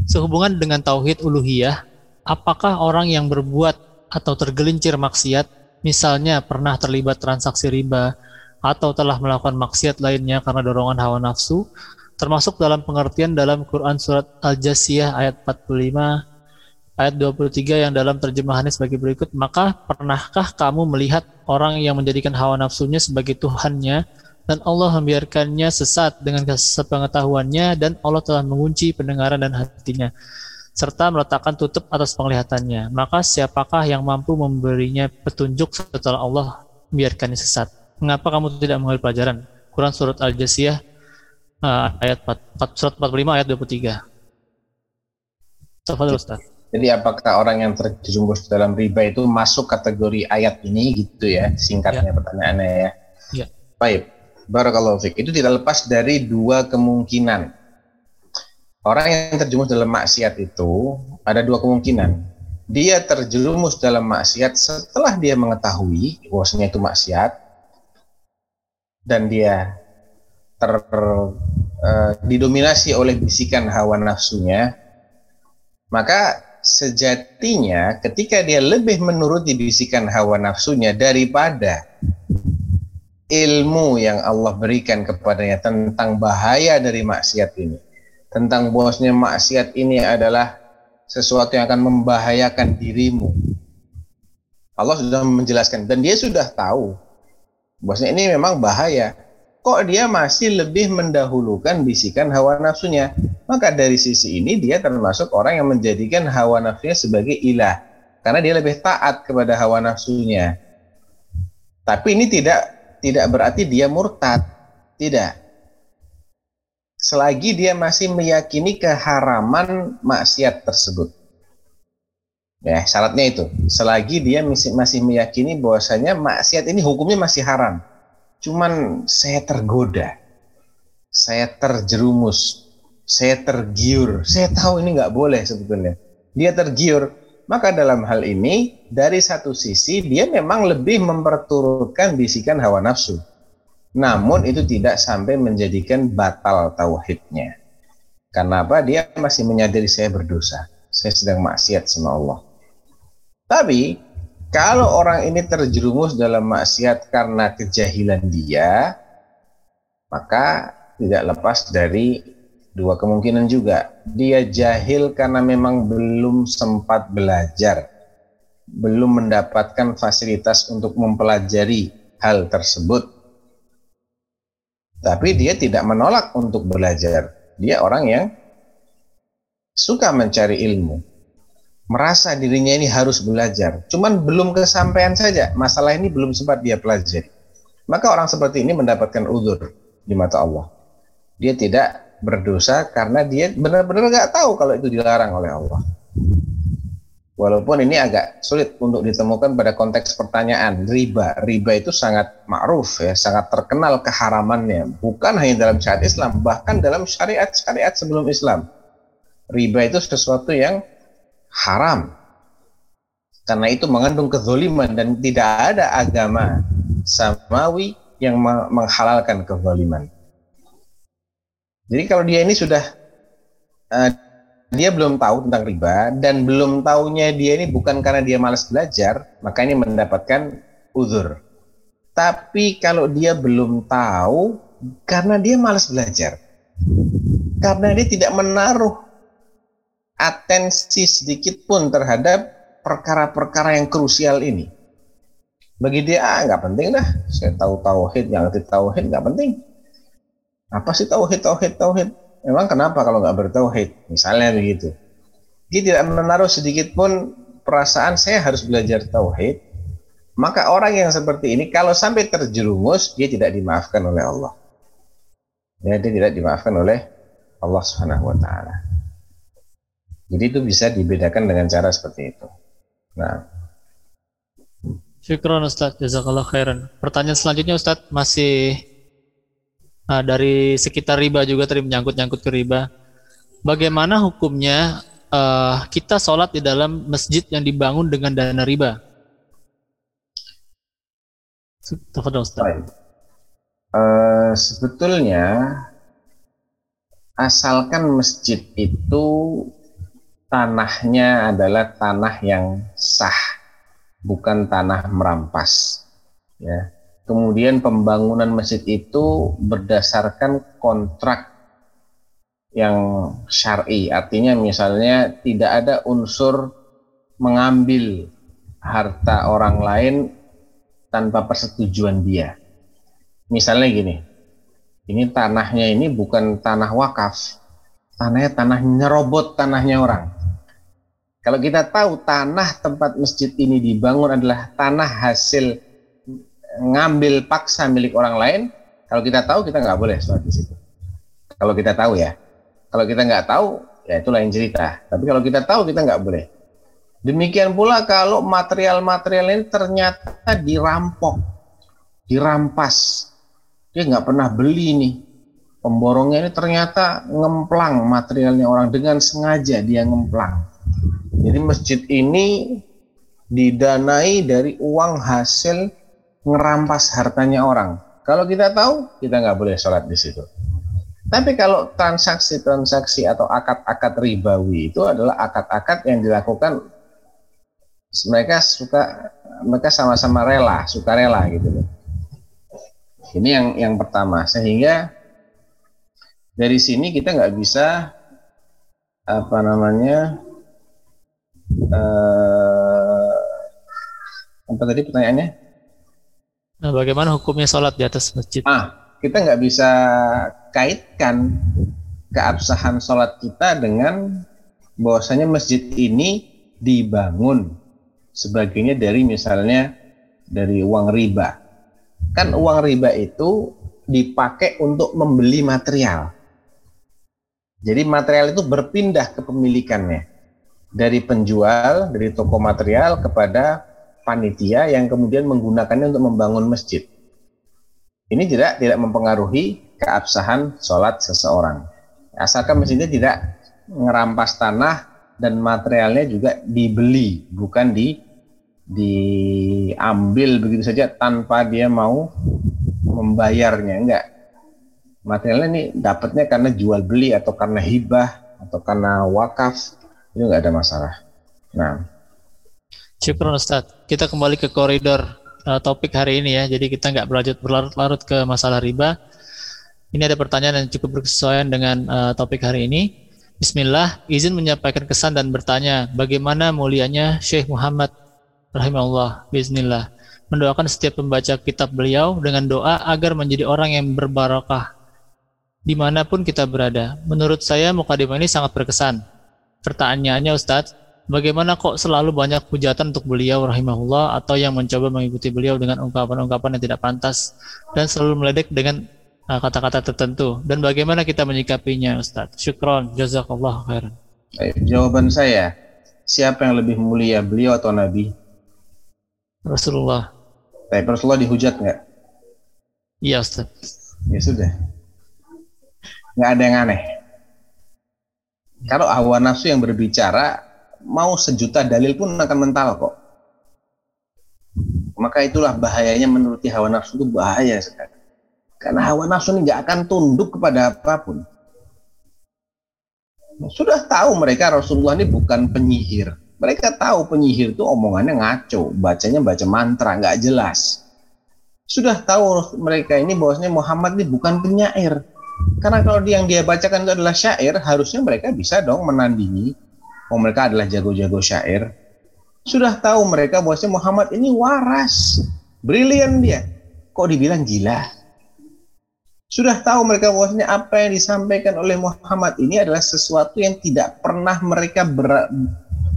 Sehubungan dengan tauhid uluhiyah, apakah orang yang berbuat atau tergelincir maksiat, misalnya pernah terlibat transaksi riba atau telah melakukan maksiat lainnya karena dorongan hawa nafsu, termasuk dalam pengertian dalam Quran surat Al-Jasiyah ayat 45 ayat 23 yang dalam terjemahannya sebagai berikut maka pernahkah kamu melihat orang yang menjadikan hawa nafsunya sebagai Tuhannya dan Allah membiarkannya sesat dengan sepengetahuannya dan Allah telah mengunci pendengaran dan hatinya serta meletakkan tutup atas penglihatannya maka siapakah yang mampu memberinya petunjuk setelah Allah membiarkannya sesat mengapa kamu tidak mengambil pelajaran Quran surat Al-Jasiyah uh, ayat 4, 4, surat 45 ayat 23. Tafadhol Ustaz. Jadi apakah orang yang terjerumus dalam riba itu masuk kategori ayat ini gitu ya singkatnya ya. pertanyaannya ya. Ya. Baik. Barakallahu fiqh. Itu tidak lepas dari dua kemungkinan. orang yang terjerumus dalam maksiat itu ada dua kemungkinan. Dia terjerumus dalam maksiat setelah dia mengetahui bahwasanya itu maksiat dan dia ter uh, didominasi oleh bisikan hawa nafsunya, maka sejatinya ketika dia lebih menuruti bisikan hawa nafsunya daripada ilmu yang Allah berikan kepadanya tentang bahaya dari maksiat ini. Tentang bosnya maksiat ini adalah sesuatu yang akan membahayakan dirimu. Allah sudah menjelaskan dan dia sudah tahu bosnya ini memang bahaya. Kok dia masih lebih mendahulukan bisikan hawa nafsunya? Maka dari sisi ini dia termasuk orang yang menjadikan hawa nafsunya sebagai ilah. Karena dia lebih taat kepada hawa nafsunya. Tapi ini tidak tidak berarti dia murtad. Tidak. Selagi dia masih meyakini keharaman maksiat tersebut. Ya, syaratnya itu. Selagi dia masih, meyakini bahwasanya maksiat ini hukumnya masih haram. Cuman saya tergoda. Saya terjerumus. Saya tergiur. Saya tahu ini nggak boleh sebetulnya. Dia tergiur maka dalam hal ini dari satu sisi dia memang lebih memperturutkan bisikan hawa nafsu. Namun itu tidak sampai menjadikan batal tauhidnya. Karena apa? Dia masih menyadari saya berdosa. Saya sedang maksiat sama Allah. Tapi kalau orang ini terjerumus dalam maksiat karena kejahilan dia, maka tidak lepas dari Dua kemungkinan juga. Dia jahil karena memang belum sempat belajar. Belum mendapatkan fasilitas untuk mempelajari hal tersebut. Tapi dia tidak menolak untuk belajar. Dia orang yang suka mencari ilmu. Merasa dirinya ini harus belajar. Cuman belum kesampaian saja. Masalah ini belum sempat dia pelajari. Maka orang seperti ini mendapatkan uzur di mata Allah. Dia tidak berdosa karena dia benar-benar nggak tahu kalau itu dilarang oleh Allah. Walaupun ini agak sulit untuk ditemukan pada konteks pertanyaan riba. Riba itu sangat ma'ruf ya, sangat terkenal keharamannya. Bukan hanya dalam syariat Islam, bahkan dalam syariat-syariat sebelum Islam. Riba itu sesuatu yang haram. Karena itu mengandung kezoliman dan tidak ada agama samawi yang menghalalkan kezoliman. Jadi kalau dia ini sudah uh, dia belum tahu tentang riba dan belum tahunya dia ini bukan karena dia malas belajar, maka ini mendapatkan uzur. Tapi kalau dia belum tahu karena dia malas belajar, karena dia tidak menaruh atensi sedikit pun terhadap perkara-perkara yang krusial ini. Bagi dia ah nggak penting dah, saya tahu tauhid, yang ngerti tauhid nggak penting apa sih tauhid, tauhid, tauhid? Memang kenapa kalau nggak bertauhid? Misalnya begitu. Dia tidak menaruh sedikit pun perasaan saya harus belajar tauhid. Maka orang yang seperti ini kalau sampai terjerumus dia tidak dimaafkan oleh Allah. Ya, dia tidak dimaafkan oleh Allah Subhanahu wa taala. Jadi itu bisa dibedakan dengan cara seperti itu. Nah, Syukron Ustaz, jazakallah khairan. Pertanyaan selanjutnya Ustaz masih Nah, dari sekitar riba juga tadi menyangkut-nyangkut ke riba. Bagaimana hukumnya uh, kita sholat di dalam masjid yang dibangun dengan dana riba? Uh, sebetulnya asalkan masjid itu tanahnya adalah tanah yang sah, bukan tanah merampas. Ya Kemudian pembangunan masjid itu berdasarkan kontrak yang syar'i, artinya misalnya tidak ada unsur mengambil harta orang lain tanpa persetujuan dia. Misalnya gini, ini tanahnya ini bukan tanah wakaf, tanahnya tanah nyerobot tanahnya orang. Kalau kita tahu tanah tempat masjid ini dibangun adalah tanah hasil ngambil paksa milik orang lain, kalau kita tahu kita nggak boleh sholat di situ. Kalau kita tahu ya. Kalau kita nggak tahu, ya itu lain cerita. Tapi kalau kita tahu kita nggak boleh. Demikian pula kalau material-material ini ternyata dirampok, dirampas, dia nggak pernah beli nih, pemborongnya ini ternyata ngemplang materialnya orang dengan sengaja dia ngemplang. Jadi masjid ini didanai dari uang hasil ngerampas hartanya orang. Kalau kita tahu, kita nggak boleh sholat di situ. Tapi kalau transaksi-transaksi atau akad-akad ribawi itu adalah akad-akad yang dilakukan mereka suka mereka sama-sama rela, suka rela gitu loh. Ini yang yang pertama. Sehingga dari sini kita nggak bisa apa namanya uh, apa tadi pertanyaannya? Nah, bagaimana hukumnya sholat di atas masjid? Ah, kita nggak bisa kaitkan keabsahan sholat kita dengan bahwasanya masjid ini dibangun sebagainya dari misalnya dari uang riba kan uang riba itu dipakai untuk membeli material. Jadi material itu berpindah ke pemilikannya dari penjual dari toko material kepada panitia yang kemudian menggunakannya untuk membangun masjid. Ini tidak tidak mempengaruhi keabsahan sholat seseorang. Asalkan masjidnya tidak ngerampas tanah dan materialnya juga dibeli, bukan di diambil begitu saja tanpa dia mau membayarnya enggak materialnya ini dapatnya karena jual beli atau karena hibah atau karena wakaf itu enggak ada masalah nah Syukur Ustaz kita kembali ke koridor uh, topik hari ini ya. Jadi kita nggak berlanjut berlarut-larut ke masalah riba. Ini ada pertanyaan yang cukup berkesesuaian dengan uh, topik hari ini. Bismillah, izin menyampaikan kesan dan bertanya, bagaimana mulianya Syekh Muhammad? Rahimahullah bismillah. Mendoakan setiap pembaca kitab beliau dengan doa agar menjadi orang yang berbarakah di mana pun kita berada. Menurut saya mukadimah ini sangat berkesan. Pertanyaannya Ustadz, bagaimana kok selalu banyak hujatan untuk beliau rahimahullah atau yang mencoba mengikuti beliau dengan ungkapan-ungkapan yang tidak pantas dan selalu meledek dengan uh, kata-kata uh, tertentu dan bagaimana kita menyikapinya Ustadz? Syukron, jazakallah khairan. Jawaban saya, siapa yang lebih mulia beliau atau Nabi? Rasulullah. Tapi Rasulullah dihujat nggak? Iya Ustaz. Ya sudah. Nggak ada yang aneh. Kalau hawa nafsu yang berbicara, mau sejuta dalil pun akan mental kok. Maka itulah bahayanya menuruti hawa nafsu itu bahaya sekali. Karena hawa nafsu ini nggak akan tunduk kepada apa pun. Sudah tahu mereka Rasulullah ini bukan penyihir mereka tahu penyihir itu omongannya ngaco, bacanya baca mantra, nggak jelas. Sudah tahu mereka ini bahwasanya Muhammad ini bukan penyair. Karena kalau yang dia bacakan itu adalah syair, harusnya mereka bisa dong menandingi. Oh mereka adalah jago-jago syair. Sudah tahu mereka bahwasanya Muhammad ini waras, brilian dia. Kok dibilang gila? Sudah tahu mereka bahwasanya apa yang disampaikan oleh Muhammad ini adalah sesuatu yang tidak pernah mereka ber,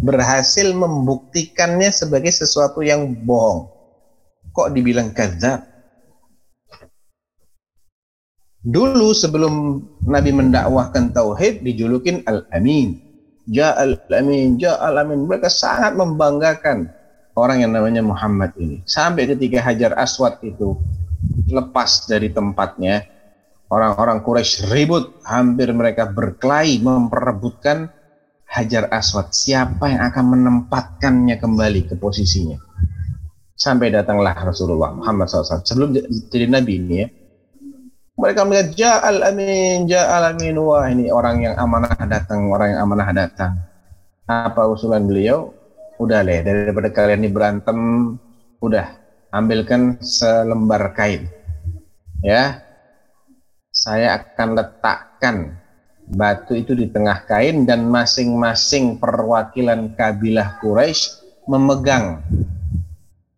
berhasil membuktikannya sebagai sesuatu yang bohong. Kok dibilang kadzab? Dulu sebelum Nabi mendakwahkan tauhid dijulukin Al-Amin. Ja Al-Amin, Ja Al-Amin. Mereka sangat membanggakan orang yang namanya Muhammad ini. Sampai ketika Hajar Aswad itu lepas dari tempatnya, orang-orang Quraisy ribut, hampir mereka berkelahi memperebutkan Hajar Aswad, siapa yang akan menempatkannya kembali ke posisinya? Sampai datanglah Rasulullah Muhammad SAW sebelum jadi Nabi ini ya. Mereka melihat Ja'al Amin, Ja'al Amin. Wah ini orang yang amanah datang, orang yang amanah datang. Apa usulan beliau? Udah leh, daripada kalian ini berantem, udah ambilkan selembar kain. Ya, saya akan letakkan batu itu di tengah kain dan masing-masing perwakilan kabilah Quraisy memegang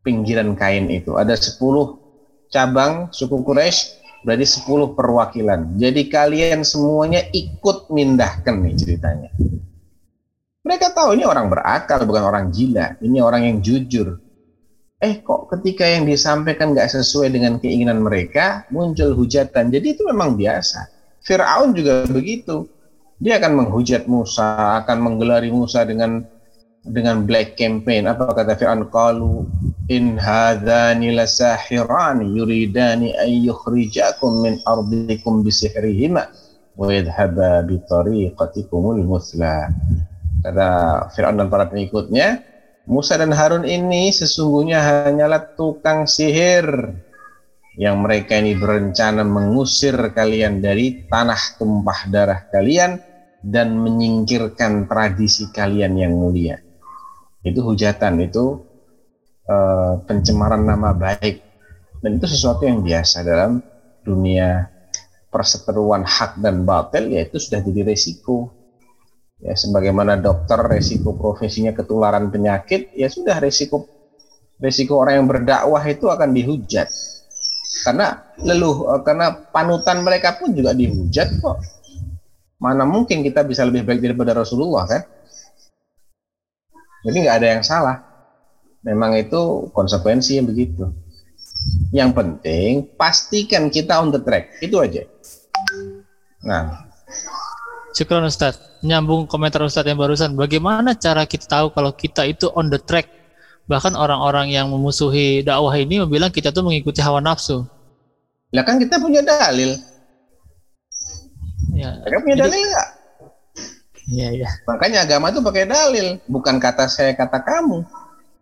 pinggiran kain itu. Ada 10 cabang suku Quraisy berarti 10 perwakilan. Jadi kalian semuanya ikut mindahkan nih ceritanya. Mereka tahu ini orang berakal bukan orang gila. Ini orang yang jujur. Eh kok ketika yang disampaikan nggak sesuai dengan keinginan mereka muncul hujatan. Jadi itu memang biasa. Fir'aun juga begitu. Dia akan menghujat Musa, akan menggelari Musa dengan dengan black campaign. Apa kata Fir'aun? Kalau in hadzani lasahirani yuridani an yukhrijakum min ardikum bisihrihima wa yadhhaba bi tariqatikumul musla. Kata Fir'aun dan para pengikutnya, Musa dan Harun ini sesungguhnya hanyalah tukang sihir yang mereka ini berencana mengusir kalian dari tanah tumpah darah kalian dan menyingkirkan tradisi kalian yang mulia. Itu hujatan, itu uh, pencemaran nama baik. Dan itu sesuatu yang biasa dalam dunia perseteruan hak dan batil yaitu sudah jadi resiko. Ya sebagaimana dokter resiko profesinya ketularan penyakit ya sudah resiko resiko orang yang berdakwah itu akan dihujat. Karena leluh eh, karena panutan mereka pun juga dihujat kok. Mana mungkin kita bisa lebih baik daripada Rasulullah kan? Jadi nggak ada yang salah memang itu konsekuensi yang begitu yang penting pastikan kita on the track itu aja nah Syukron Ustaz. Nyambung komentar Ustaz yang barusan. Bagaimana cara kita tahu kalau kita itu on the track? Bahkan orang-orang yang memusuhi dakwah ini bilang kita tuh mengikuti hawa nafsu. Lah kan kita punya dalil. Ya. Mereka punya dalil nggak? Iya, iya. Makanya agama itu pakai dalil, bukan kata saya kata kamu.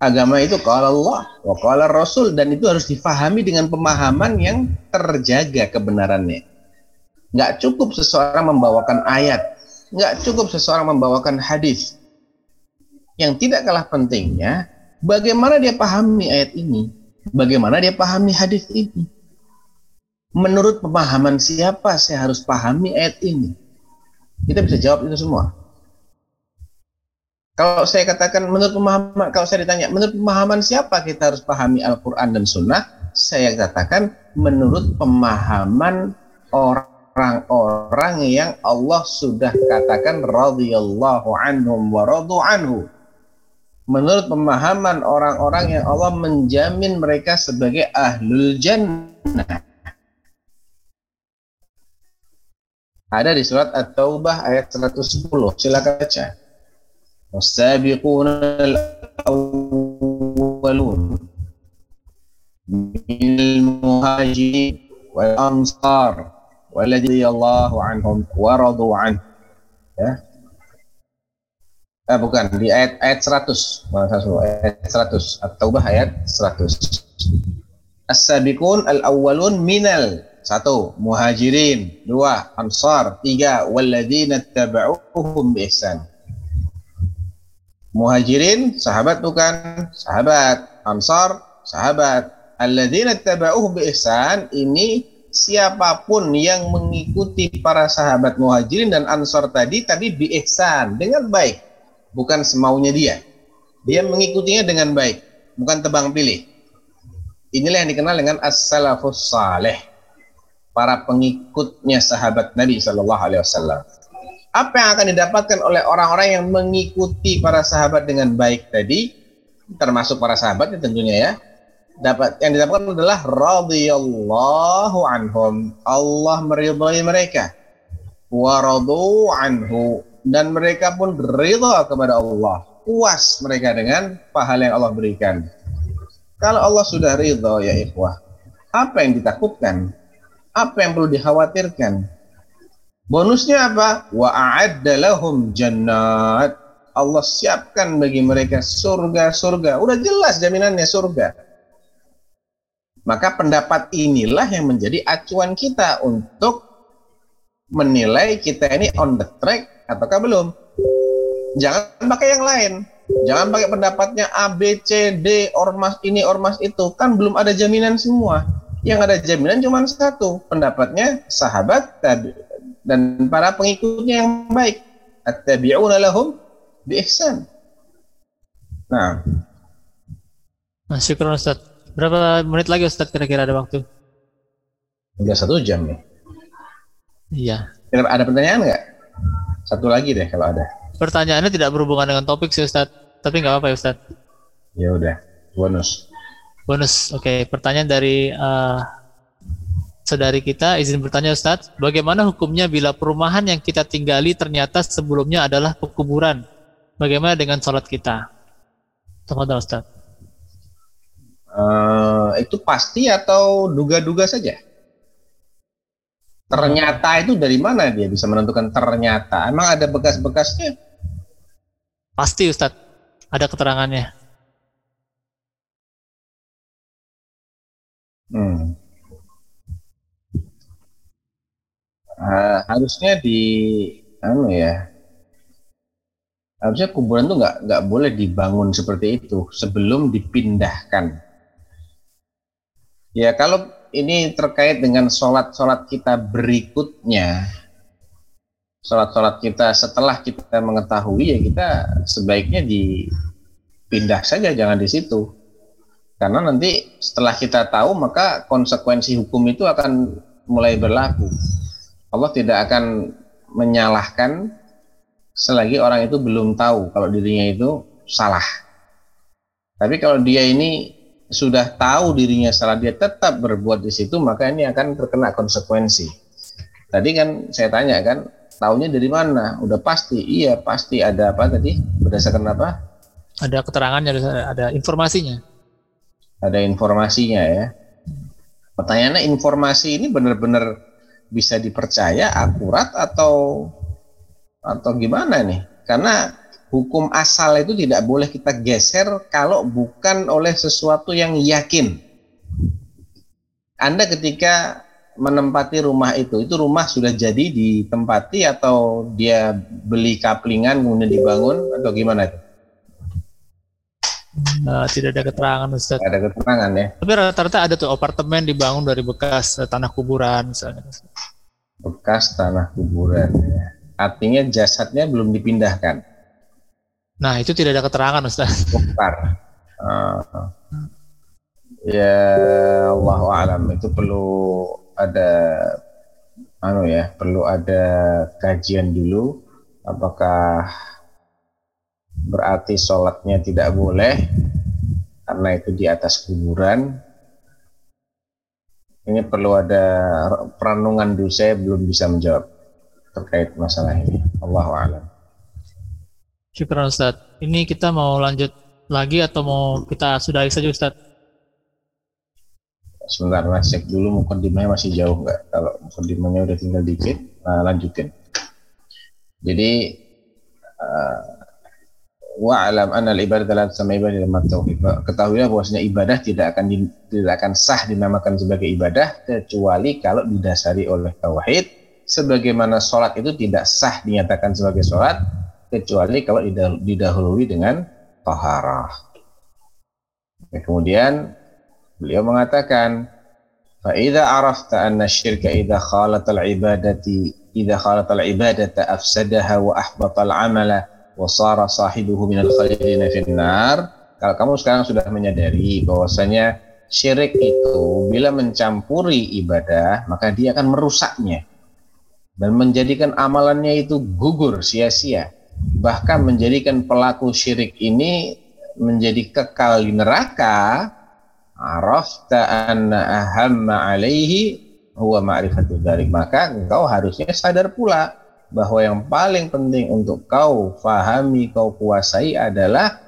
Agama itu kalau Allah, kalau Rasul dan itu harus difahami dengan pemahaman yang terjaga kebenarannya. Nggak cukup seseorang membawakan ayat, nggak cukup seseorang membawakan hadis. Yang tidak kalah pentingnya, bagaimana dia pahami ayat ini, bagaimana dia pahami hadis ini. Menurut pemahaman siapa saya harus pahami ayat ini? Kita bisa jawab itu semua. Kalau saya katakan menurut pemahaman, kalau saya ditanya menurut pemahaman siapa kita harus pahami Al-Quran dan Sunnah, saya katakan menurut pemahaman orang-orang yang Allah sudah katakan radhiyallahu anhum wa radu anhu. Menurut pemahaman orang-orang yang Allah menjamin mereka sebagai ahlul jannah. Ada di surat At-Taubah ayat 110. Silakan baca. والسابقون الأولون من المهاجرين والأنصار والذي الله عنهم ورضوا عنه ya eh, bukan di ayat ayat 100 ayat 100 At-Taubah ayat 100 As-sabiqun al-awwalun minal satu muhajirin dua ansar tiga walladzina tabauhum bi ihsan Muhajirin sahabat bukan? Sahabat. Ansar sahabat. Alladzina taba'uhu bi ihsan ini siapa pun yang mengikuti para sahabat Muhajirin dan Ansar tadi tapi bi ihsan dengan baik, bukan semaunya dia. Dia mengikutinya dengan baik, bukan tebang pilih. Inilah yang dikenal dengan as-salafus saleh. Para pengikutnya sahabat Nabi sallallahu alaihi wasallam apa yang akan didapatkan oleh orang-orang yang mengikuti para sahabat dengan baik tadi termasuk para sahabat ya tentunya ya dapat yang didapatkan adalah radhiyallahu anhum. Allah meridhai mereka. Wa anhu. Dan mereka pun ridha kepada Allah. Puas mereka dengan pahala yang Allah berikan. Kalau Allah sudah ridha ya ikhwah apa yang ditakutkan? Apa yang perlu dikhawatirkan Bonusnya apa? Wa a'adda lahum jannat. Allah siapkan bagi mereka surga-surga. Udah jelas jaminannya surga. Maka pendapat inilah yang menjadi acuan kita untuk menilai kita ini on the track ataukah belum. Jangan pakai yang lain. Jangan pakai pendapatnya A, B, C, D, ormas ini, ormas itu. Kan belum ada jaminan semua. Yang ada jaminan cuma satu. Pendapatnya sahabat, dan para pengikutnya yang baik at-tabi'una lahum bi ihsan nah Nah, syukur Ustaz. Berapa menit lagi Ustaz kira-kira ada waktu? Udah satu jam nih. Iya. Ada pertanyaan nggak? Satu lagi deh kalau ada. Pertanyaannya tidak berhubungan dengan topik sih Ustaz. Tapi nggak apa-apa ya Ustaz. Ya udah, bonus. Bonus. Oke, okay. pertanyaan dari uh, saudari kita izin bertanya Ustadz, bagaimana hukumnya bila perumahan yang kita tinggali ternyata sebelumnya adalah pekuburan? Bagaimana dengan sholat kita? Tafadhol Ustadz. Uh, itu pasti atau duga-duga saja? Ternyata itu dari mana dia bisa menentukan ternyata? Emang ada bekas-bekasnya? Pasti Ustadz, ada keterangannya. Hmm. Uh, harusnya di anu ya. Harusnya kuburan tuh nggak nggak boleh dibangun seperti itu sebelum dipindahkan. Ya kalau ini terkait dengan sholat-sholat kita berikutnya sholat-sholat kita setelah kita mengetahui ya kita sebaiknya dipindah saja jangan di situ. Karena nanti setelah kita tahu maka konsekuensi hukum itu akan mulai berlaku Allah tidak akan menyalahkan selagi orang itu belum tahu kalau dirinya itu salah. Tapi kalau dia ini sudah tahu dirinya salah, dia tetap berbuat di situ, maka ini akan terkena konsekuensi. Tadi kan saya tanya kan, tahunya dari mana? Udah pasti, iya pasti ada apa tadi? Berdasarkan apa? Ada keterangannya, ada informasinya. Ada informasinya ya. Pertanyaannya informasi ini benar-benar bisa dipercaya akurat atau atau gimana nih? Karena hukum asal itu tidak boleh kita geser kalau bukan oleh sesuatu yang yakin. Anda ketika menempati rumah itu, itu rumah sudah jadi ditempati atau dia beli kaplingan kemudian dibangun atau gimana itu? Nah, tidak ada keterangan Ustaz. Tidak ada keterangan ya. Tapi rata-rata ada tuh apartemen dibangun dari bekas eh, tanah kuburan misalnya. Bekas tanah kuburan ya. Artinya jasadnya belum dipindahkan. Nah, itu tidak ada keterangan Ustaz. Bukar. Uh, ya Allah alam itu perlu ada anu ya, perlu ada kajian dulu apakah berarti sholatnya tidak boleh karena itu di atas kuburan. Ini perlu ada perenungan dulu saya belum bisa menjawab terkait masalah ini. Allah alam. Syukur Ustaz. Ini kita mau lanjut lagi atau mau kita sudahi saja Ustaz? Sebentar lah cek dulu mukadimahnya masih jauh nggak? Kalau mukadimahnya udah tinggal dikit nah lanjutin. Jadi uh, wa'alam anna al-ibadah la sama ibadah dalam tauhid. Ketahuilah bahwasanya ibadah tidak akan di, tidak akan sah dinamakan sebagai ibadah kecuali kalau didasari oleh tauhid sebagaimana sholat itu tidak sah dinyatakan sebagai sholat kecuali kalau didahului dengan taharah. Ya, kemudian beliau mengatakan فإذا عرفت أن الشرك إذا خالط العبادة إذا خالط العبادة أفسدها وأحبط العمل wasara sahibuhu minal khalidina finnar. Kalau kamu sekarang sudah menyadari bahwasanya syirik itu bila mencampuri ibadah maka dia akan merusaknya. Dan menjadikan amalannya itu gugur sia-sia. Bahkan menjadikan pelaku syirik ini menjadi kekal di neraka. Arafta anna ahamma alaihi huwa ma'rifatu dzalik maka engkau harusnya sadar pula bahwa yang paling penting untuk kau fahami, kau kuasai adalah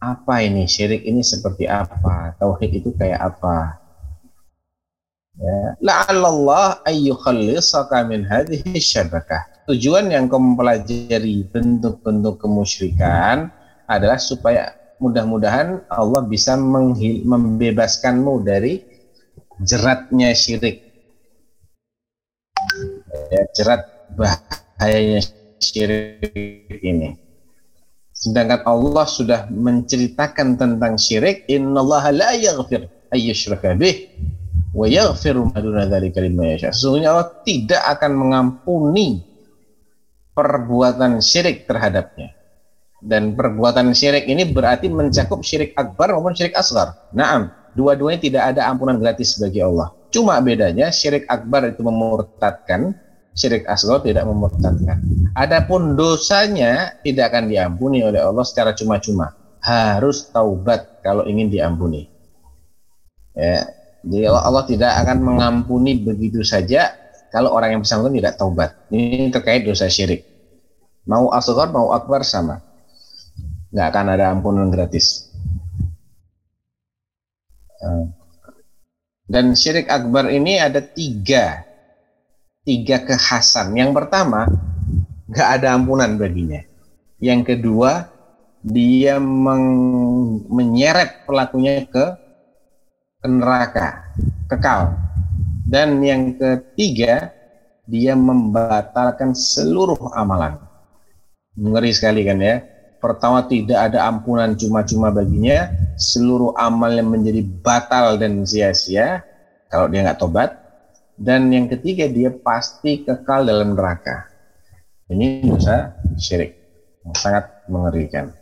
apa ini syirik ini seperti apa, tauhid itu kayak apa. Ya, la'allallah ayyukhallisaka min hadhihi syabakah. Tujuan yang kau mempelajari bentuk-bentuk kemusyrikan adalah supaya mudah-mudahan Allah bisa membebaskanmu dari jeratnya syirik. Ya, jerat bahayanya syirik ini. Sedangkan Allah sudah menceritakan tentang syirik, innallaha la yaghfir ayyushraka bih wa yaghfiru ma duna dzalika liman yasha. Sesungguhnya Allah tidak akan mengampuni perbuatan syirik terhadapnya. Dan perbuatan syirik ini berarti mencakup syirik akbar maupun syirik asgar. Naam, dua-duanya tidak ada ampunan gratis bagi Allah. Cuma bedanya syirik akbar itu memurtadkan, syirik asghar tidak memurtadkan. Adapun dosanya tidak akan diampuni oleh Allah secara cuma-cuma. Harus taubat kalau ingin diampuni. Ya, jadi Allah, Allah tidak akan mengampuni begitu saja kalau orang yang bersangkutan tidak taubat. Ini terkait dosa syirik. Mau asghar mau akbar sama. Nggak akan ada ampunan gratis. Eh, dan syirik akbar ini ada tiga, tiga kekhasan. Yang pertama, nggak ada ampunan baginya. Yang kedua, dia meng, menyeret pelakunya ke, ke neraka, kekal. Dan yang ketiga, dia membatalkan seluruh amalan. Ngeri sekali kan ya. Pertama tidak ada ampunan cuma-cuma baginya, seluruh amal yang menjadi batal dan sia-sia kalau dia nggak tobat. Dan yang ketiga dia pasti kekal dalam neraka. Ini dosa syirik yang sangat mengerikan.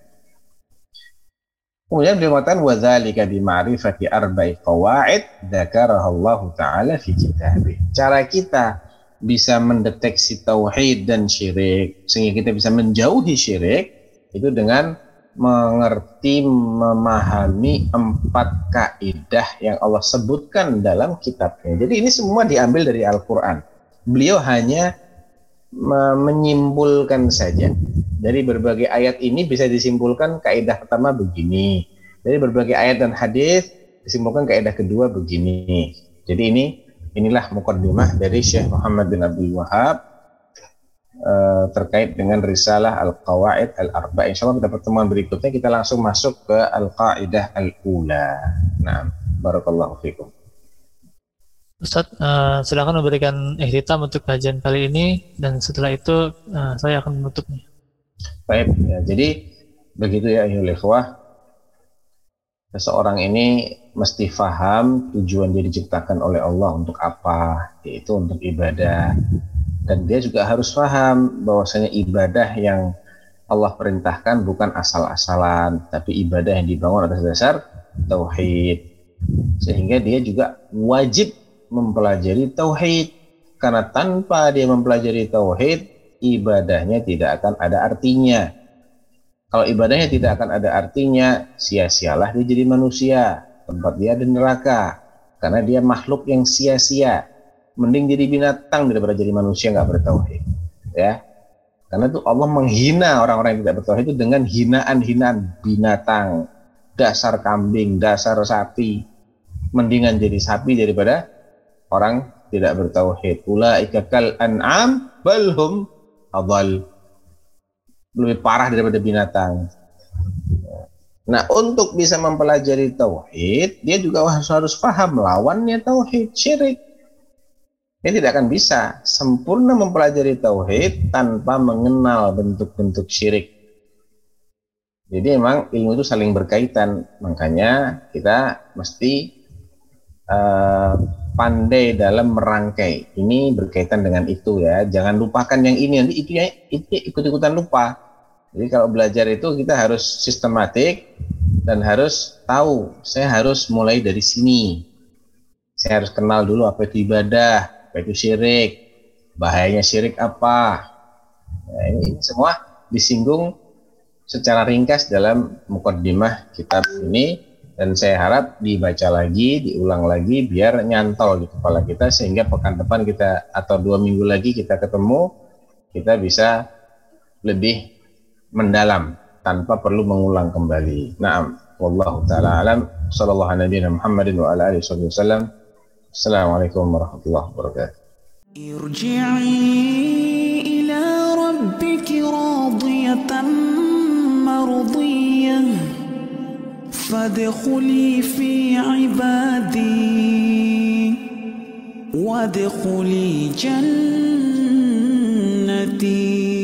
Kemudian beliau mengatakan wadzalika bi ma'rifati arba'i qawaid dzakarahallahu taala fi kitabih. Cara kita bisa mendeteksi tauhid dan syirik sehingga kita bisa menjauhi syirik itu dengan mengerti memahami empat kaidah yang Allah sebutkan dalam kitabnya. Jadi ini semua diambil dari Al-Qur'an. Beliau hanya menyimpulkan saja. Dari berbagai ayat ini bisa disimpulkan kaidah pertama begini. Dari berbagai ayat dan hadis disimpulkan kaidah kedua begini. Jadi ini inilah mukaddimah dari Syekh Muhammad bin Abdul Wahab uh, terkait dengan risalah Al-Qawaid Al-Arba. Insyaallah pada pertemuan berikutnya kita langsung masuk ke Al-Qaidah Al-Ula. Nah, barakallahu fikum. Ustaz, uh, silakan memberikan ihtitam untuk kajian kali ini dan setelah itu uh, saya akan menutupnya. Baik, ya, jadi begitu ya ayuhul ikhwah. Seseorang ini mesti faham tujuan dia diciptakan oleh Allah untuk apa, yaitu untuk ibadah. Dan dia juga harus faham bahwasanya ibadah yang Allah perintahkan bukan asal-asalan, tapi ibadah yang dibangun atas dasar tauhid. Sehingga dia juga wajib mempelajari tauhid karena tanpa dia mempelajari tauhid ibadahnya tidak akan ada artinya. Kalau ibadahnya tidak akan ada artinya, sia-sialah dia jadi manusia, tempat dia di neraka. Karena dia makhluk yang sia-sia. Mending jadi binatang daripada jadi manusia nggak bertauhid. Ya, karena itu Allah menghina orang-orang yang tidak bertauhid itu dengan hinaan-hinaan binatang, dasar kambing, dasar sapi. Mendingan jadi sapi daripada orang tidak bertauhid. Ulaika kal an'am balhum adal lebih parah daripada binatang. Nah, untuk bisa mempelajari tauhid, dia juga harus harus paham lawannya tauhid syirik. Dia tidak akan bisa sempurna mempelajari tauhid tanpa mengenal bentuk-bentuk syirik. Jadi memang ilmu itu saling berkaitan, makanya kita mesti uh, pandai dalam merangkai. Ini berkaitan dengan itu ya. Jangan lupakan yang ini nanti itu ya itu ikut-ikutan lupa. Jadi kalau belajar itu kita harus sistematik dan harus tahu saya harus mulai dari sini. Saya harus kenal dulu apa itu ibadah, itu syirik, bahayanya syirik apa. Nah, ini, semua disinggung secara ringkas dalam mukaddimah kitab ini dan saya harap dibaca lagi, diulang lagi biar nyantol di kepala kita sehingga pekan depan kita atau dua minggu lagi kita ketemu kita bisa lebih mendalam tanpa perlu mengulang kembali. Naam, wallahu taala alam. Sallallahu alaihi wa wasallam. Assalamualaikum warahmatullahi wabarakatuh. ارجعي إلى ربك راضية مرضية. فادخلي في عبادي. وادخلي جنتي.